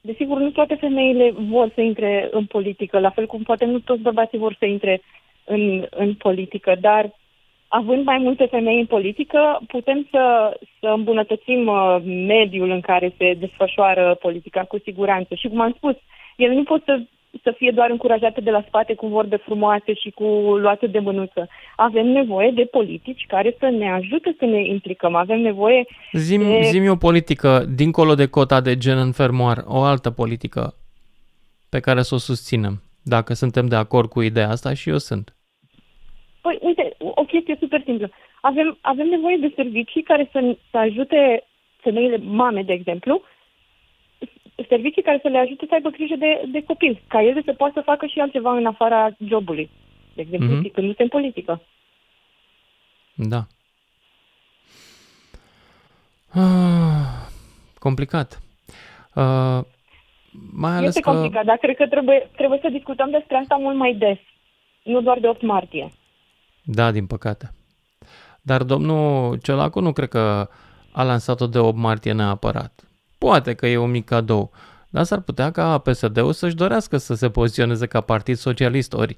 Desigur, nu toate femeile vor să intre în politică, la fel cum poate nu toți bărbații vor să intre în, în politică, dar având mai multe femei în politică, putem să, să îmbunătățim uh, mediul în care se desfășoară politica, cu siguranță. Și cum am spus, ele nu pot să, să fie doar încurajate de la spate cu vorbe frumoase și cu luate de mânuță. Avem nevoie de politici care să ne ajute să ne implicăm. Avem nevoie Zim, de... zim o politică, dincolo de cota de gen în fermoar, o altă politică pe care să o susținem, dacă suntem de acord cu ideea asta și eu sunt. Păi, uite, o chestie super simplă. Avem, avem nevoie de servicii care să, să ajute femeile mame, de exemplu, servicii care să le ajute să aibă grijă de, de copil, ca ele să poată să facă și altceva în afara jobului. De exemplu, Mhm. mm-hmm. când nu se în politică. Da. Ah, complicat. Uh, mai ales este că... complicat, dar cred că trebuie, trebuie să discutăm despre asta mult mai des. Nu doar de 8 martie. Da, din păcate. Dar domnul Ciolacu nu cred că a lansat-o de 8 martie neapărat. Poate că e un mic cadou, dar s-ar putea ca PSD-ul să-și dorească să se poziționeze ca partid socialist, ori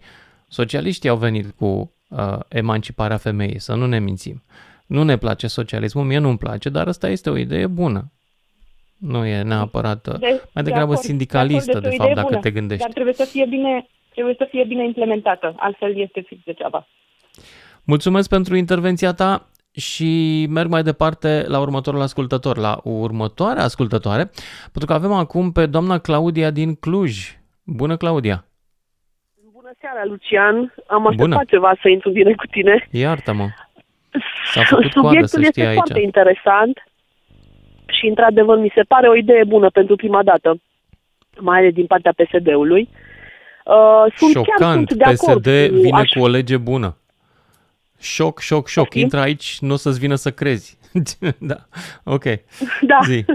socialiștii au venit cu uh, emanciparea femeii, să nu ne mințim. Nu ne place socialismul, mie nu-mi place, dar asta este o idee bună. Nu e neapărat, uh, De, mai degrabă acord, sindicalistă, de, acord, de este o fapt, idee dacă bună, te gândești. Dar trebuie să fie bine, trebuie să fie bine implementată, altfel este fix degeaba. Mulțumesc pentru intervenția ta și merg mai departe la următorul ascultător, la următoarea ascultătoare, pentru că avem acum pe doamna Claudia din Cluj. Bună, Claudia! Bună seara, Lucian. Am așteptat Bună. ceva să intru bine cu tine. Iartă-mă! S-a făcut coadă, Subiectul să știi este aici. foarte interesant și, într-adevăr, mi se pare o idee bună pentru prima dată, mai ales din partea PSD-ului. Uh, sunt chiar Șocant, sunt de acord PSD cu vine aș- cu o lege bună. Șoc, șoc, șoc. Poftim? Intră aici, nu o să-ți vină să crezi. da, ok. Da. Zi.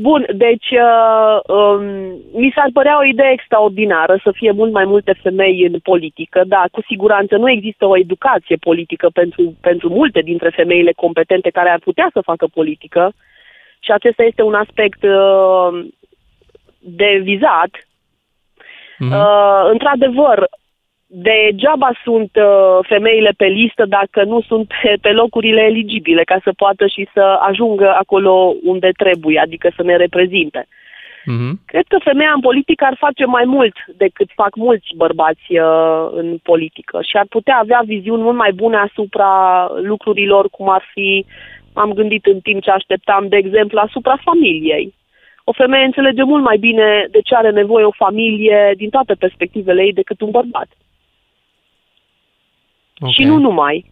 Bun, deci uh, um, mi s-ar părea o idee extraordinară să fie mult mai multe femei în politică. Da, cu siguranță nu există o educație politică pentru, pentru multe dintre femeile competente care ar putea să facă politică și acesta este un aspect uh, de vizat. Mhm. Uh, într-adevăr, degeaba sunt uh, femeile pe listă dacă nu sunt pe, pe locurile eligibile ca să poată și să ajungă acolo unde trebuie, adică să ne reprezinte. Mhm. Cred că femeia în politică ar face mai mult decât fac mulți bărbați uh, în politică și ar putea avea viziuni mult mai bune asupra lucrurilor, cum ar fi, am gândit în timp ce așteptam, de exemplu, asupra familiei. O femeie înțelege mult mai bine de ce are nevoie o familie din toate perspectivele ei decât un bărbat. Ok. Și nu numai.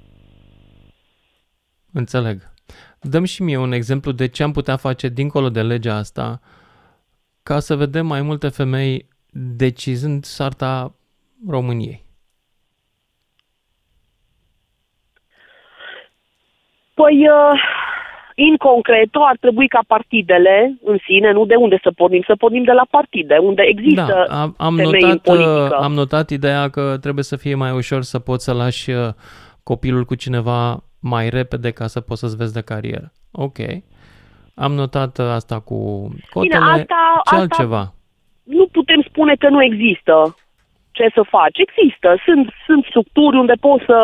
Înțeleg. Dăm și mie un exemplu de ce am putea face dincolo de legea asta ca să vedem mai multe femei decizând sarta României. Păi, uh, în concreto, ar trebui ca partidele în sine, nu de unde să pornim, să pornim de la partide, unde există Da, am, am, femei notat, în politică. uh, am notat ideea că trebuie să fie mai ușor să poți să lași uh, copilul cu cineva mai repede ca să poți să-ți vezi de carieră. Ok. Am notat uh, asta cu cotele. Bine, asta, Ce asta altceva? nu putem spune că nu există. Ce să faci. Există, sunt, sunt structuri unde poți, să,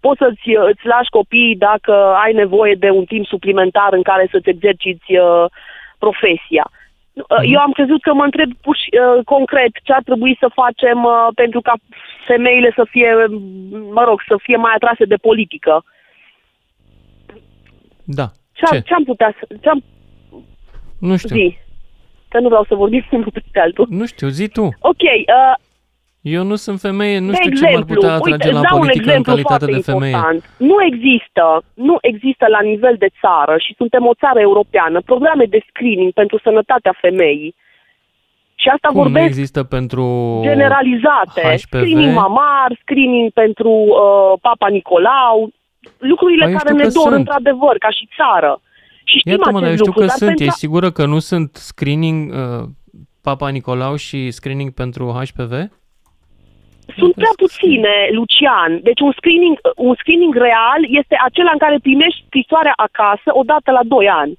poți să-ți îți lași copiii dacă ai nevoie de un timp suplimentar în care să-ți exerciți uh, profesia. Uh, Eu am crezut că mă întreb pur și, uh, concret ce ar trebui să facem uh, pentru ca femeile să fie, mă rog, să fie mai atrase de politică. Da. Ce, Ce? ce am putea să... Ce am, Nu știu. zi. Că nu vreau să vorbim unul peste altul. Nu știu, zi tu. Ok, uh, Eu nu sunt femeie, nu de știu ce exemplu, m-ar putea atrage uite, la îți dau un politică în exemplu calitate foarte de femeie. important. Nu există, nu există la nivel de țară și suntem o țară europeană programe de screening pentru sănătatea femeii. Și asta Cum nu vorbesc există pentru generalizate. HPV? Screening mamar, screening pentru uh, Papa Nicolau, lucrurile Păi eu care știu ne că dor sunt. într-adevăr, ca și țară. Și știm Iată mă, acest dar eu știu lucru, că dar sunt. pentru E a- sigură că nu sunt screening uh, Papa Nicolau și screening pentru HPV? Sunt prea puține, Lucian. Deci un screening, un screening real este acela în care primești scrisoarea acasă odată la 2 ani.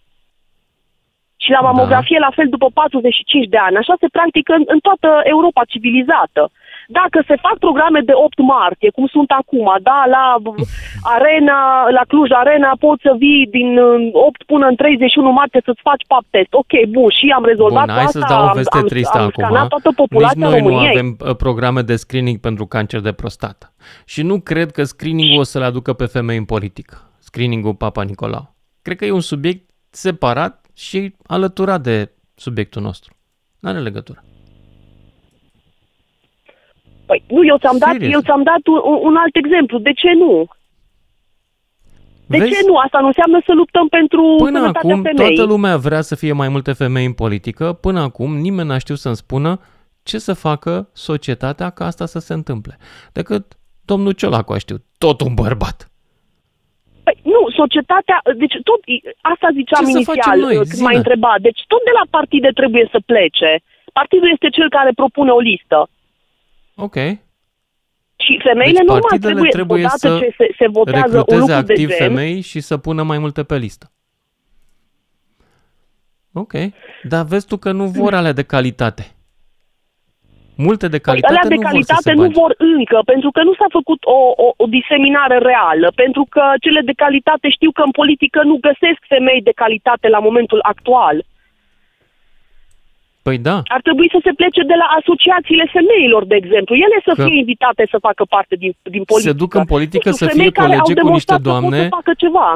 Și la mamografie la fel după 45 de ani. Așa se practică în, în toată Europa civilizată. Dacă se fac programe de 8 martie, cum sunt acum, da, la Arena, la Cluj Arena, poți să vii din uh, 8 până în 31 martie să-ți faci pap test. Ok, bun, și am rezolvat Bun, hai asta, să-ți dau o am, veste am, tristă am acum. scanat toată Nici populația noi nu României. avem uh, programe de screening pentru cancer de prostată. Și nu cred că screening-ul o să le aducă pe femei în politică. Screening-ul Papa Nicolau. Cred că e un subiect separat și alăturat de subiectul nostru. N-are legătură. Păi, nu, eu ți-am dat, Serios. eu ți-am dat un, un alt exemplu. De ce nu? De Vezi? ce nu? Asta nu înseamnă să luptăm pentru Până sănătatea acum, femeii. toată lumea vrea să fie mai multe femei în politică. Până acum, nimeni n-a știut să-mi spună ce să facă societatea ca asta să se întâmple. Decât domnul Ciolacu a știut. Tot un bărbat. Păi, nu, societatea, deci tot, asta ziceam Ce să inițial, facem noi? când Zi-ne. m-ai întrebat. Deci tot de la partide trebuie să plece. Partidul este cel care propune o listă. Ok. Și femeile deci normal partidele trebuie, trebuie odată să ce se, se votează un recruteze lucru de activ gen, femei și să pună mai multe pe listă. Ok. Dar vezi tu că nu vor alea de calitate. Multe de Păi, calitate alea de nu vor să calitate se nu bage. vor încă, pentru că nu s-a făcut o, o, o diseminare reală, pentru că cele de calitate știu că în politică nu găsesc femei de calitate la momentul actual. Păi da, Ar trebui să se plece de la asociațiile femeilor, de exemplu. Ele să Că fie invitate să facă parte din, din politică. se duc în politică Nu știu, să femei fie care au colege cu niște demonstrat că pot doamne să facă ceva.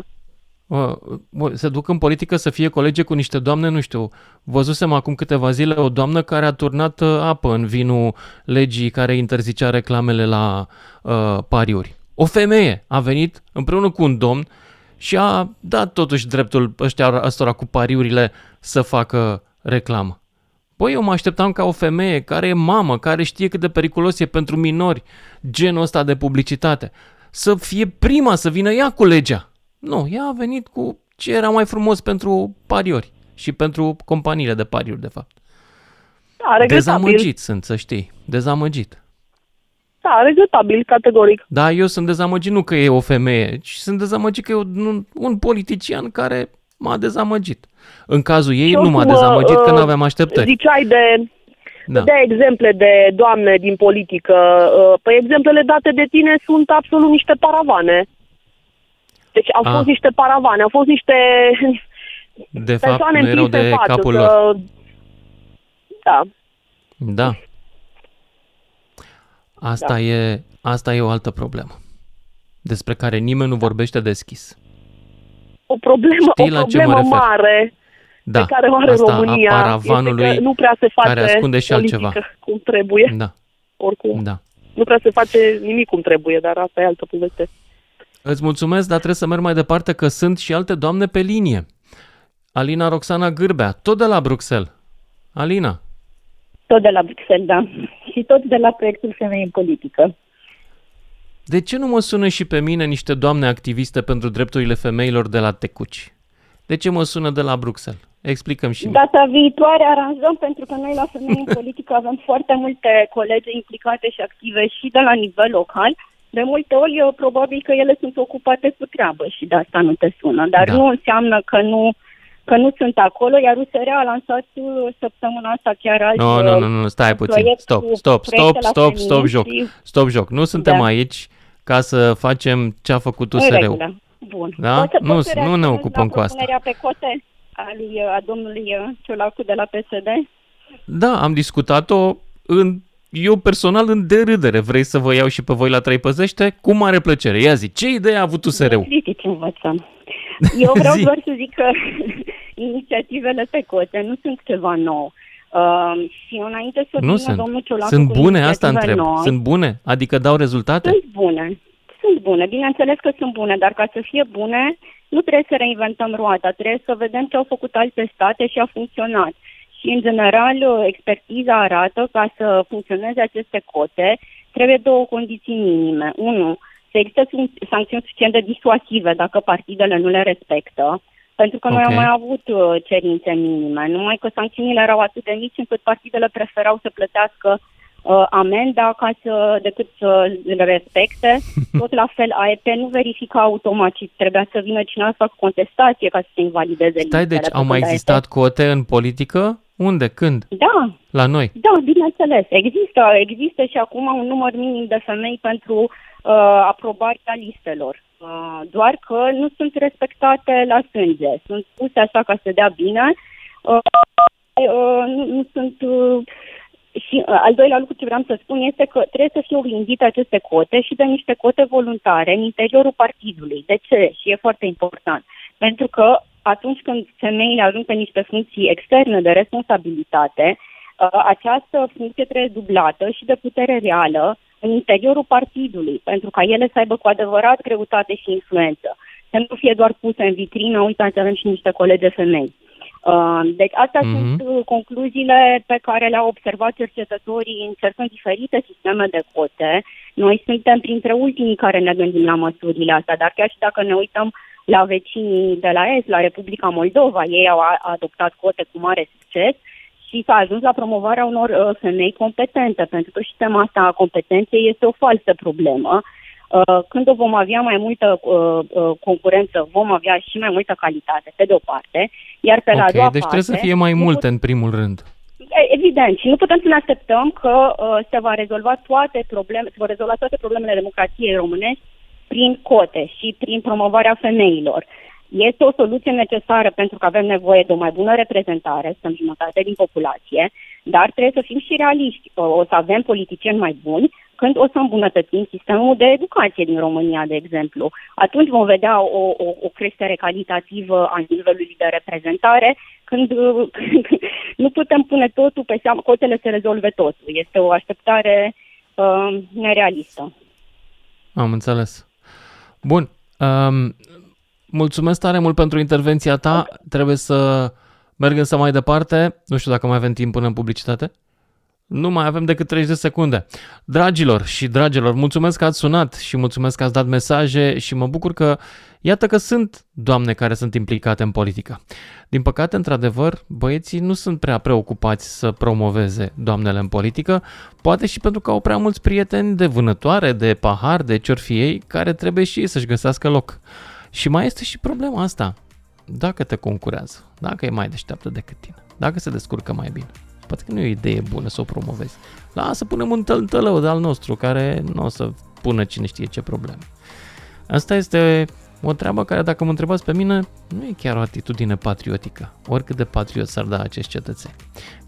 Bă, bă, se duc în politică să fie colege cu niște doamne, nu știu, văzusem acum câteva zile o doamnă care a turnat uh, apă în vinul legii care interzicea reclamele la uh, pariuri. O femeie a venit împreună cu un domn și a dat totuși dreptul ăștia, ăstora cu pariurile să facă reclamă. Băi, eu mă așteptam ca o femeie care e mamă, care știe cât de periculos e pentru minori genul ăsta de publicitate, să fie prima să vină ea cu legea. Nu, ea a venit cu ce era mai frumos pentru pariori și pentru companiile de pariuri, de fapt. Da, regretabil. Dezamăgit sunt, să știi. Dezamăgit. Da, regretabil, categoric. Da, eu sunt dezamăgit nu că e o femeie, ci sunt dezamăgit că e un, un politician care m-a dezamăgit. În cazul ei Și nu m-a oricum, dezamăgit că uh, nu aveam așteptări. Ziceai de, Da. de exemple de doamne din politică. Uh, Păi exemplele date de tine sunt absolut niște paravane. Deci au Ah. fost niște paravane, au fost niște De fapt, persoane nu erau împinse de în față. capul să... lor. Da. Da. Asta, Da. E, asta e o altă problemă despre care nimeni nu vorbește deschis. O problemă, Știi o la ce mă problemă refer? mare Da, pe care o are asta România a paravanului este că nu prea se face care ascunde și politică altceva. cum trebuie, Da, oricum. da. Nu prea se face nimic cum trebuie, dar asta e altă poveste. Îți mulțumesc, dar trebuie să merg mai departe că sunt și alte doamne pe linie. Alina Roxana Gârbea, tot de la Bruxelles. Alina, Tot de la Bruxelles, da. Și tot de la proiectul Femei în Politică. De ce nu mă sună și pe mine niște doamne activiste pentru drepturile femeilor de la Tecuci? De ce mă sună de la Bruxelles? Explicăm și mie. Data viitoare aranjăm pentru că noi la Femei în Politică avem foarte multe colegi implicate și active și de la nivel local. De multe ori, eu, probabil că ele sunt ocupate cu treabă și de asta nu te sună. Dar Da. nu înseamnă că nu că nu sunt acolo, iar USR a lansat uh, săptămâna asta chiar azi Nu, nu, nu, nu, stai puțin. proiect Stop, cu stop, proiecte stop, la stop, stop feminin joc. și- Stop joc. Nu suntem Da. aici ca să facem ce a făcut În USR-ul. regulă. Bun. Da? Pot să- Nu- pot să nu ne reacționez ocupăm la cu asta. propunerea pe cote a, lui, a domnului uh, Ciolacu de la PSD? Da, am discutat-o în eu personal în derâdere. Vrei să vă iau și pe voi la trei păzește? Cu mare plăcere. Ia zi, ce idee a avut USR-ul? Critici învățăm. Eu vreau Zi. doar să zic că inițiativele pe cote nu sunt ceva nou. Uh, și înainte să Nu vină sunt. domnul Ciolacu Sunt cu bune, asta inițiative întreb. noi, Sunt bune? Adică dau rezultate? Sunt bune. Sunt bune. Bineînțeles că sunt bune, dar ca să fie bune, nu trebuie să reinventăm roata. Trebuie să vedem ce au făcut alte state și a funcționat. Și, în general, expertiza arată ca să funcționeze aceste cote, trebuie două condiții minime. Unu, să există sun- sancțiuni suficient de disuasive dacă partidele nu le respectă, pentru că noi Ok. am mai avut uh, cerințe minime, numai că sancțiunile erau atât de mici încât partidele preferau să plătească uh, amenda ca să, decât să le respecte. Tot la fel, AEP nu verifica automat, ci trebuia să vină cineva să facă contestație ca să se invalideze Stai, listele, deci au mai pentru AEP. existat cote în politică? Unde? Când? Da, La noi? da, bineînțeles. Există, există și acum un număr minim de femei pentru uh, aprobarea listelor. Uh, doar că nu sunt respectate la sânge. Sunt puse așa ca să dea bine. Uh, uh, nu, nu sunt... Uh, și uh, al doilea lucru ce vreau să spun este că trebuie să fie oglindite aceste cote și de niște cote voluntare în interiorul partidului. De ce? Și e foarte important. Pentru că atunci când femeile ajung pe niște funcții externe de responsabilitate, uh, această funcție trebuie dublată și de putere reală în interiorul partidului, pentru ca ele să aibă cu adevărat greutate și influență. Să nu fie doar puse în vitrină, uitați, avem și niște colege femei. Uh, Deci astea Mhm. sunt uh, concluziile pe care le-au observat cercetătorii încercând diferite sisteme de cote. Noi suntem printre ultimii care ne gândim la măsurile astea, dar chiar și dacă ne uităm la vecinii de la Est, la Republica Moldova, ei au a- adoptat cote cu mare succes și s-a ajuns la promovarea unor uh, femei competente, pentru că și tema asta a competenței este o falsă problemă. Uh, Când o vom avea mai multă uh, uh, concurență, vom avea și mai multă calitate, pe de o parte, iar pe la a Ok, doua deci parte... trebuie să fie mai nu multe în primul rând. E- Evident, și nu putem să ne așteptăm că uh, se va rezolva toate probleme, se vor rezolva toate problemele democrației românești prin cote și prin promovarea femeilor. Este o soluție necesară pentru că avem nevoie de o mai bună reprezentare, suntem jumătate din populație, dar trebuie să fim și realiști. O o să avem politicieni mai buni când o să îmbunătățim sistemul de educație din România, de exemplu. Atunci vom vedea o, o, o creștere calitativă a nivelului de reprezentare, când, uh, nu putem pune totul pe seama, cotele să rezolve totul. Este o așteptare uh, nerealistă. Am înțeles. Bun. Um, mulțumesc tare mult pentru intervenția ta. Trebuie să merg însă mai departe. Nu știu dacă mai avem timp până în publicitate. Nu mai avem decât 30 de secunde. Dragilor și dragilor, mulțumesc că ați sunat și mulțumesc că ați dat mesaje și mă bucur că, iată că sunt doamne care sunt implicate în politică. Din păcate, într-adevăr, băieții nu sunt prea preocupați să promoveze doamnele în politică, poate și pentru că au prea mulți prieteni de vânătoare, de pahar, de ce fi ei, care trebuie și ei să-și găsească loc. Și mai este și problema asta. Dacă te concurează, dacă e mai deșteaptă decât tine, dacă se descurcă mai bine, poate că nu e o idee bună să o promovezi. Lasă, punem un tăltălău de al nostru care nu o să pună cine știe ce probleme. Asta este o treabă care, dacă mă întrebați pe mine, nu e chiar o atitudine patriotică, oricât de patriot s-ar da acești cetățeni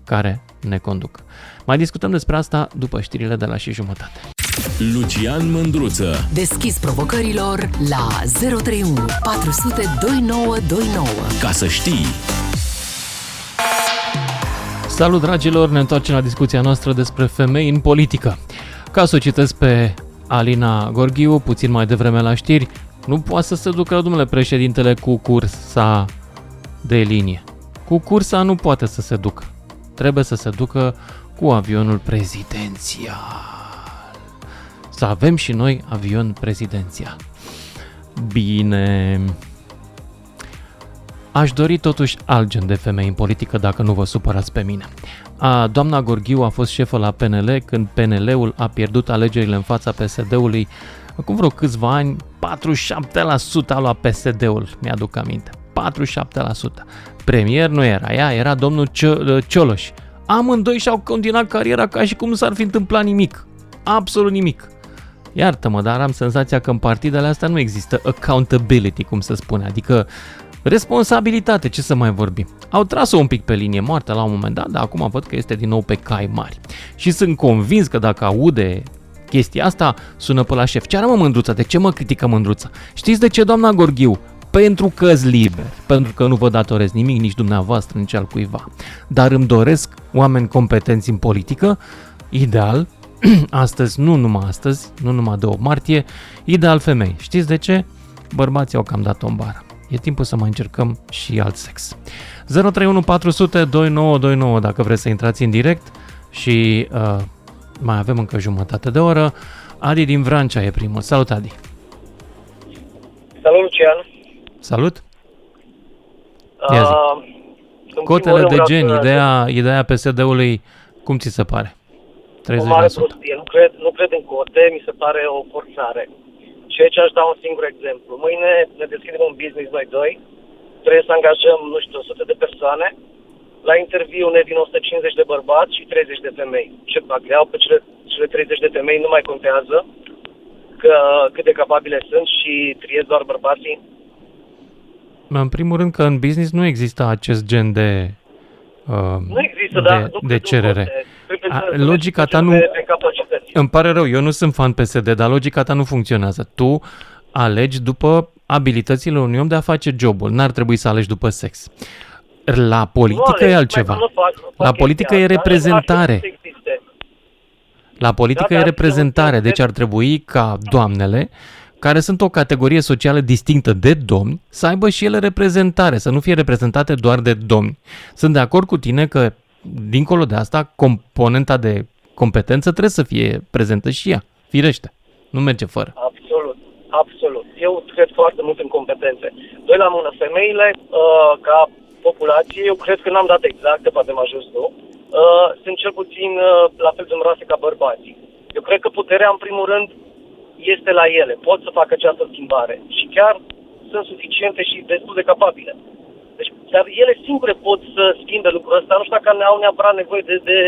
care ne conduc. Mai discutăm despre asta după știrile de la și jumătate. Lucian Mândruță. Deschis provocărilor la 031 400 2929. Ca să știi. Salut dragilor, ne întoarcem la discuția noastră despre femei în politică. Ca să o citesc pe Alina Gorghiu, puțin mai devreme la știri, nu poate să se ducă, domnule președintele, cu cursa de linie. Cu cursa nu poate să se ducă. Trebuie să se ducă cu avionul prezidențial. Să avem și noi avion prezidențial. Bine. Aș dori totuși alt gen de femei în politică dacă nu vă supărați pe mine. A, doamna Gorghiu a fost șefă la PNL când PNL-ul a pierdut alegerile în fața PSD-ului acum vreo câțiva ani, 47% a luat PSD-ul, mi-aduc aminte. 47%. Premier nu era ea, era domnul Cio- Cioloș. Amândoi și-au continuat cariera ca și cum nu s-ar fi întâmplat nimic. Absolut nimic. Iartă-mă, dar am senzația că în partidele astea nu există accountability, cum se spune, adică responsabilitate, ce să mai vorbim. Au tras-o un pic pe linie moartă la un moment dat, dar acum văd că este din nou pe cai mari. Și sunt convins că dacă aude chestia asta, sună pe la șef. Ce are mă mândruța? De ce mă critică mândruța? Știți de ce, doamna Gorghiu? Pentru că liber, pentru că nu vă datorez nimic, nici dumneavoastră, nici al cuiva. Dar îmi doresc oameni competenți în politică, ideal, astăzi, nu numai astăzi, nu numai de 8 martie, ideal femei. Știți de ce? Bărbații au cam dat o bară. E timpul să mai încercăm și alt sex. 031 400 2929 dacă vreți să intrați în direct și uh, mai avem încă jumătate de oră. Adi din Vrancea e primul. Salut, Adi! Salut, Lucian! Salut! Ia zi. Uh, Cotele de gen, ideea, ideea PSD-ului, cum ți se pare? 30%. O mare prostie. Nu cred, nu cred în cote, mi se pare o forțare. Ceea ce aș da un singur exemplu. Mâine ne deschidem un business noi doi, trebuie să angajăm, nu știu, 100 de persoane. La interviu ne vin 150 de bărbați și 30 de femei. Ce fac? Le iau pe cele, cele 30 de femei, nu mai contează că, cât de capabile sunt și triez doar bărbații. În primul rând că în business nu există acest gen de uh, nu există, de, dar nu de cerere. A, logica ta nu... Pe, pe îmi pare rău, eu nu sunt fan PSD, dar logica ta nu funcționează. Tu alegi după abilitățile unui om de a face jobul. N-ar trebui să alegi după sex. La politică nu, e altceva. Nu fac, nu fac La politică e reprezentare. La politică e reprezentare, deci ar trebui ca doamnele, care sunt o categorie socială distinctă de domni, să aibă și ele reprezentare, să nu fie reprezentate doar de domni. Sunt de acord cu tine că, dincolo de asta, componenta de competență trebuie să fie prezentă și ea, firește. Nu merge fără. Absolut, absolut. Eu cred foarte mult în competențe. Doi la mână, femeile, uh, ca populație, eu cred că n-am dat exact, poate m-a ajuns tu, uh, sunt cel puțin uh, la fel de numeroase ca bărbații. Eu cred că puterea, în primul rând, este la ele. Pot să facă această schimbare. Și chiar sunt suficiente și destul de capabile. Deci, dar ele singure pot să schimbe lucrul ăsta. Nu știu dacă au neapărat nevoie de, de,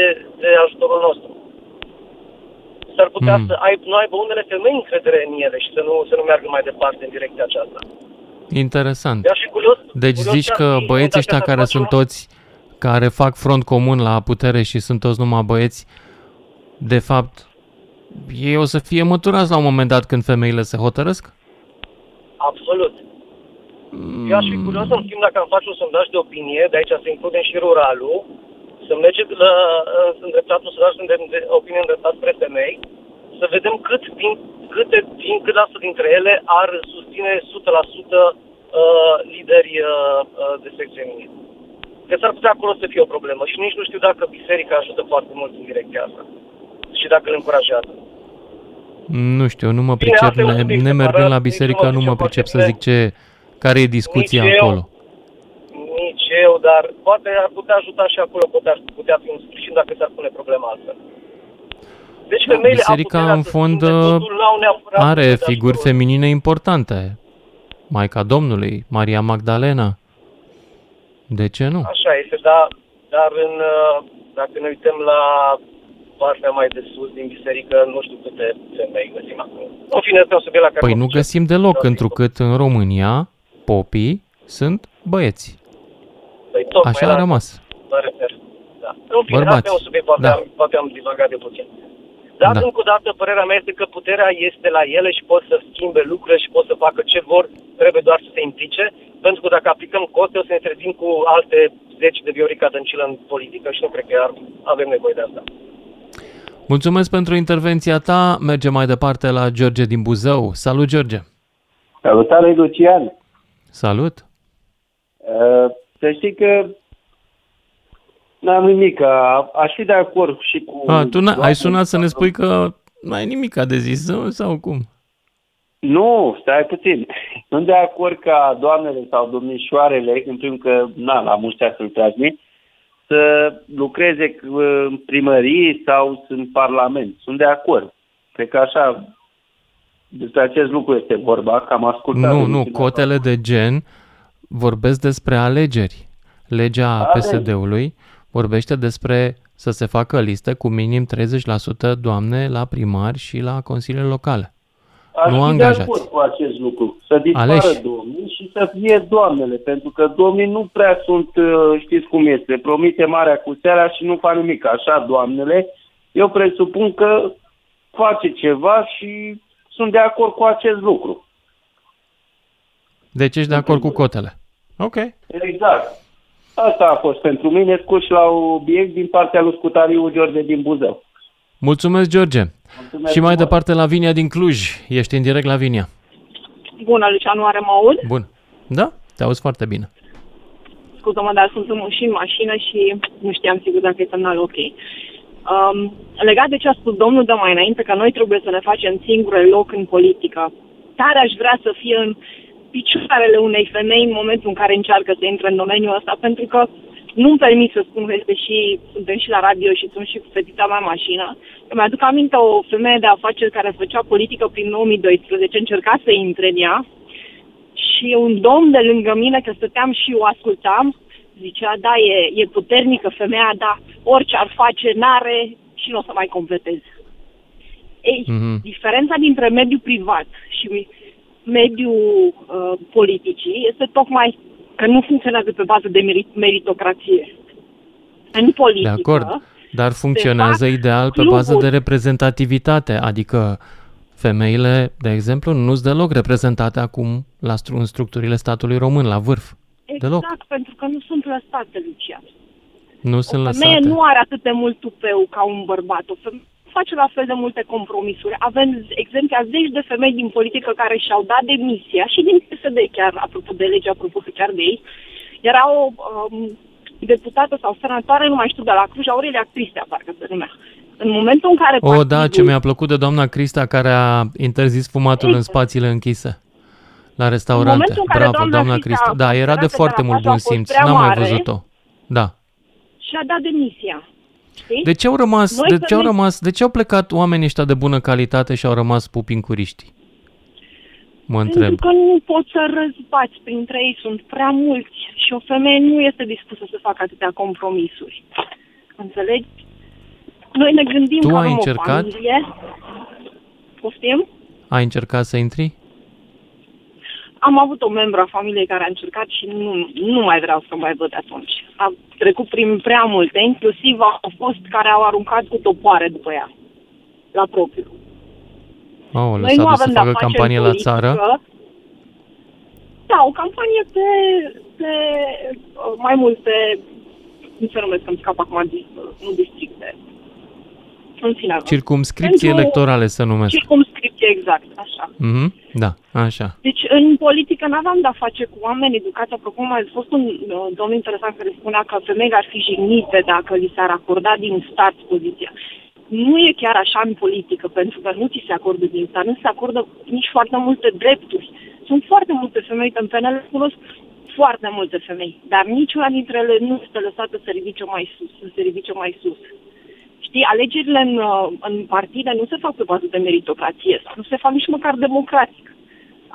de ajutorul nostru. S-ar putea mm. să ai, nu aibă unele femei încredere în ele și să nu, să nu meargă mai departe în direcția aceasta. Interesant. Iar și curios, deci curios zici că băieții ăștia care sunt un... toți, care fac front comun la putere și sunt toți numai băieți, de fapt, ei o să fie măturați la un moment dat când femeile se hotărăsc? Absolut. Eu aș fi curios să schimb dacă am face un sondaj de opinie, de aici să includem și ruralul, să mergeți la îndreptat un sondaj de, de opinie îndreptat spre femei, să vedem cât din, câte din, cât asta dintre ele ar susține 100% uh, lideri uh, uh, de sex feminin. Că s-ar putea acolo să fie o problemă și nici nu știu dacă biserica ajută foarte mult în direcția asta și dacă îl încurajează. Nu știu, nu mă pricep, Bine, ne, nemergând la biserica, nu mă pricep să zic ce, care e discuția nici acolo. Eu, nici eu, dar poate ar putea ajuta și acolo, putea, putea fi un sprijin dacă s-ar pune problema altfel. Deci da, femeile Biserica în fond are figuri feminine importante. Maica Domnului, Maria Magdalena. De ce nu? Așa este, dar, dar în, dacă ne uităm la partea mai de sus din biserică, nu știu câte femei găsim acum. În fine, este un subiect la care... Păi nu găsim deloc, întrucât în România popii sunt băieți. Păi, tot, Așa a rămas. Mă refer. Da. În fine, Bărbați. asta e un subiect, poate, da. am, poate am divagat de puțin. Dar, da. încă o dată, părerea mea este că puterea este la ele și pot să schimbe lucrurile și pot să facă ce vor, trebuie doar să se implice, pentru că dacă aplicăm cote, o să ne trezim cu alte zeci de Viorica Dăncilă în politică și nu cred că avem nevoie de asta. Mulțumesc pentru intervenția ta. Mergem mai departe la George din Buzău. Salut, George! Salutare, Lucian! Salut! Uh, să știi că n-am nimic. Aș fi de acord și cu... A, tu ai sunat să ne spui că nu ai nimic de zis sau cum? Nu, stai puțin. Sunt de acord ca doamnele sau domnișoarele, în că, na, la mulți să-l transmit, să lucreze în primărie sau în Parlament. Sunt de acord. Cred că așa despre acest lucru este vorba, că am ascultat. Nu, nu, cotele de gen vorbesc despre alegeri. Legea Alegeri. PSD-ului vorbește despre să se facă liste cu minim 30% doamne la primari și la consiliile locale. Aș nu fi de angajați. acord cu acest lucru. Să dispară Aleși. domnii și să fie doamnele, pentru că domnii nu prea sunt, uh, știți cum este, promite marea cu seara și nu fac nimic. Așa, doamnele, eu presupun că face ceva și sunt de acord cu acest lucru. Deci ești de acord cu cotele. Ok. Exact. Asta a fost pentru mine, scurt și la obiect din partea lui Scutariu George din Buzău. Mulțumesc, George. Mulțumesc și mai frumos. departe, Lavinia din Cluj. Ești în direct, Lavinia. Bună, Lucianu, are mă aud? Bun. Da? Te auzi foarte bine. Scuză-mă, dar sunt în, și în mașină și nu știam sigur dacă e semnal ok. Um, legat de ce a spus domnul de mai înainte, că noi trebuie să ne facem singure loc în politică. Tare aș vrea să fie în picioarele unei femei în momentul în care încearcă să intre în domeniul ăsta, pentru că nu-mi permit să spun că este și, suntem și la radio și sunt și cu fetița mea în mașină. Eu mi-aduc aminte o femeie de afaceri care făcea politică prin 2012, încerca să intre în ea și un domn de lângă mine, că stăteam și o ascultam, zicea, da, e, e puternică femeia, dar orice ar face, n-are și nu o să mai completeze. Ei, Mhm. diferența dintre mediul privat și mediul uh, politicii este tocmai că nu funcționează pe bază de merit- meritocrație. În politică, De acord. Dar funcționează fac ideal pe cluburi. bază de reprezentativitate, adică femeile, de exemplu, nu sunt deloc reprezentate acum la stru- în structurile statului român, la vârf. exact, Deloc. pentru că nu sunt lăsate, Lucian. Nu sunt O femeie lăsate. nu are atât de mult tupeu ca un bărbat. O femeie face la fel de multe compromisuri. Avem exemple a zeci de femei din politică care și-au dat demisia și din PSD chiar, apropo de lege, apropo chiar de ei. Era o um, deputată sau senatoare, nu mai știu, de la Cluj, Aurelia Cristea, parcă se numea. În momentul în care O, da, partidul- ce mi-a plăcut de doamna Crista care a interzis fumatul în spațiile închise la restaurante. momentul în care Bravo, doamna doamna Crista Crista. Da, era de considerată foarte că mult raportul bun a fost simț. prea N-am mai mare. văzut-o. Da. și-a dat demisia. Știi? De ce au rămas, Noi de ce au femei- rămas, de ce au plecat oamenii ăștia de bună calitate și au rămas pupincuriștii? Mă întreb. Pentru că nu poți să răzbați printre ei, sunt prea mulți și o femeie nu este dispusă să facă atâtea compromisuri. Înțelegi? Noi ne gândim Tu că ai avem încercat? o familie. Poftim? Ai încercat să intri? Am avut o membră a familiei care a încercat și nu, nu mai vreau să mai văd de atunci. A trecut prin prea multe, inclusiv au fost care au aruncat cu topoare după ea, la propriu. Oh, Noi s-a nu dus să avem de-a facă face în campanie la politică. țară? Da, o campanie pe, pe uh, mai multe, cum se numesc, îmi scap acum, dis- nu districte. În fine. Circumscripții Pentru- electorale se numesc. Circumscripție, exact, așa. Mhm, Da, așa. Deci, în politică n-aveam de-a face cu oameni educați. Apropo, mai a fost un uh, domn interesant care spunea că femeile ar fi jignite dacă li s-ar acorda din start poziția. Nu e chiar așa în politică, pentru că nu ți se acordă din start, nu se acordă nici foarte multe drepturi. Sunt foarte multe femei în PNL, cunosc foarte multe femei, dar niciuna dintre ele nu este lăsată să ridice mai sus, să se ridice mai sus. Știi, alegerile în, uh, în partide nu se fac pe bază de meritocrație, sau nu se fac nici măcar democratic.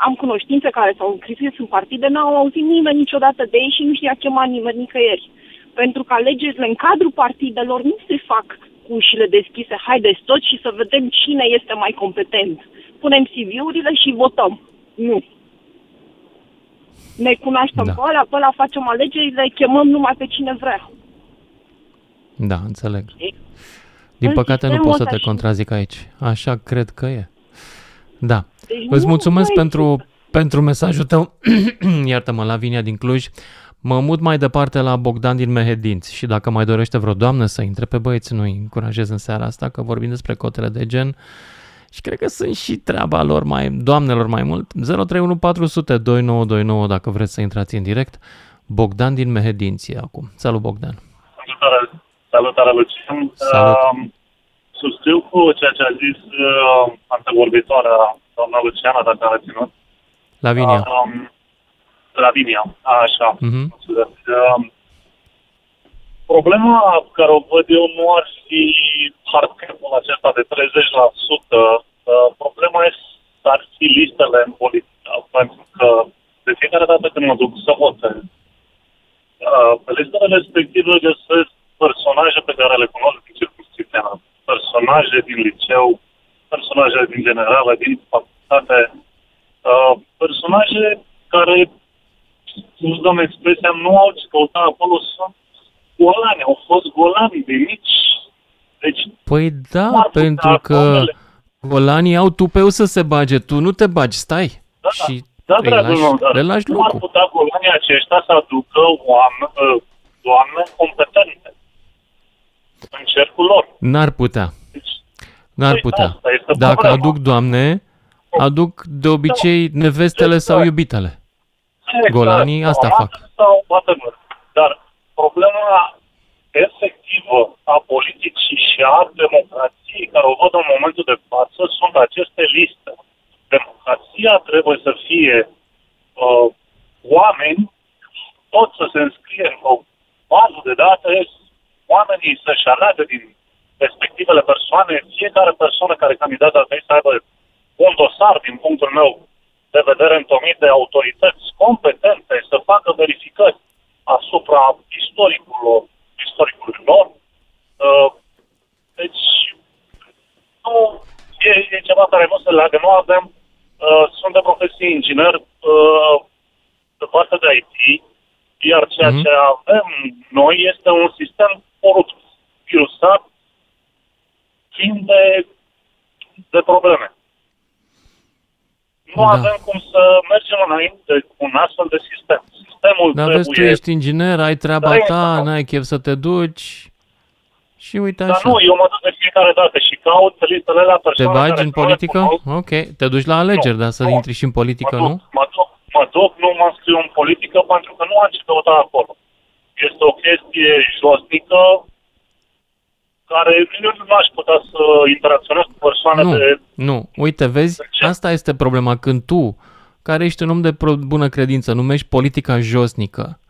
Am cunoștințe care s-au înscris în partide, n-au auzit nimeni niciodată de ei și nu știa chema nimeni nicăieri. Pentru că alegerile în cadrul partidelor nu se fac cu ușile deschise, haideți toți și să vedem cine este mai competent. Punem CV-urile și votăm. Nu. Ne cunoaștem Da. pe ăla, pe ăla facem alegerile, chemăm numai pe cine vrea. Da, înțeleg. Știi? Din În păcate nu sistemul pot să ăsta te și- contrazic aici. Așa cred că e. Da. Deci Îți nu- mulțumesc nu pentru, pentru mesajul tău. Iartă-mă, Lavinia din Cluj. Mă mut mai departe la Bogdan din Mehedinți și dacă mai dorește vreo doamnă să intre pe băieți, nu încurajez în seara asta, că vorbim despre cotele de gen și cred că sunt și treaba lor mai, doamnelor mai mult. 031 400 2929 dacă vreți să intrați în direct. Bogdan din Mehedinți e acum. Salut, Bogdan. Salutare, salutare Lucian. Salut. Uh, susțiu cu ceea ce a zis uh, antevorbitoarea, doamna Luciana, dacă a reținut. Lavinia. Um, Lavinia, așa. Mhm. Uh, problema care o văd eu nu ar fi hardcap-ul acesta de 30%. Uh, problema este ar fi listele în politică, pentru că de fiecare dată când mă duc să votez, pe listele respective găsesc personaje pe care le cunosc din circunscripția mea. Personaje din liceu, personaje din generală, din facultate, uh, personaje care, nu dăm expresia, nu au ce căuta acolo, sunt golani, au fost golani de mici. Deci, Păi da, nu ar putea pentru că unele- golanii au tupeu să se bage, tu nu te bagi, stai. și Da, îi dragul lași, meu, dar le lași nu ar locul. putea golanii aceștia să aducă oameni, uh, doamne competente în cercul lor. N-ar putea. N-ar Păi, putea. asta este Dacă problema. aduc doamne, aduc de obicei nevestele sau iubitele. Golanii asta Sau fac. Sau whatever. Dar problema efectivă a politicii și a democrației care o văd în momentul de față sunt aceste liste. Democrația trebuie să fie uh, oameni, tot să se înscrie într-o bază de date, oamenii să-și aleagă din respectivele persoane, fiecare persoană care candidează ar trebui să aibă un dosar, din punctul meu de vedere, întomit de autorități competente să facă verificări asupra istoricului, istoricului lor. Uh, Deci, nu, e, e ceva care nu se leagă. Nu avem, uh, sunt de profesie inginer uh, de partea de IT, iar ceea Mhm. ce avem noi este un sistem corupt, virusat, plin de, de probleme. Nu Da. avem cum să mergem înainte cu un astfel de sistem. Sistemul Dar trebuie... vezi, tu ești inginer, ai treaba Da, ta, da. n-ai chef să te duci și uite Dar așa. nu, eu mă duc de fiecare dată și caut listele la Te persoane bagi care în nu le politică? cunosc. Ok. Te duci la alegeri, dar să intri și în politică, mă nu? duc, mă duc, mă duc, nu mă înscriu în politică pentru că nu am ce căuta acolo. Este o chestie josnică care eu nu aș putea să interacționez cu persoane Nu, de... nu. Uite, vezi, asta este problema. Când tu, care ești un om de pro- bună credință, numești politica josnică,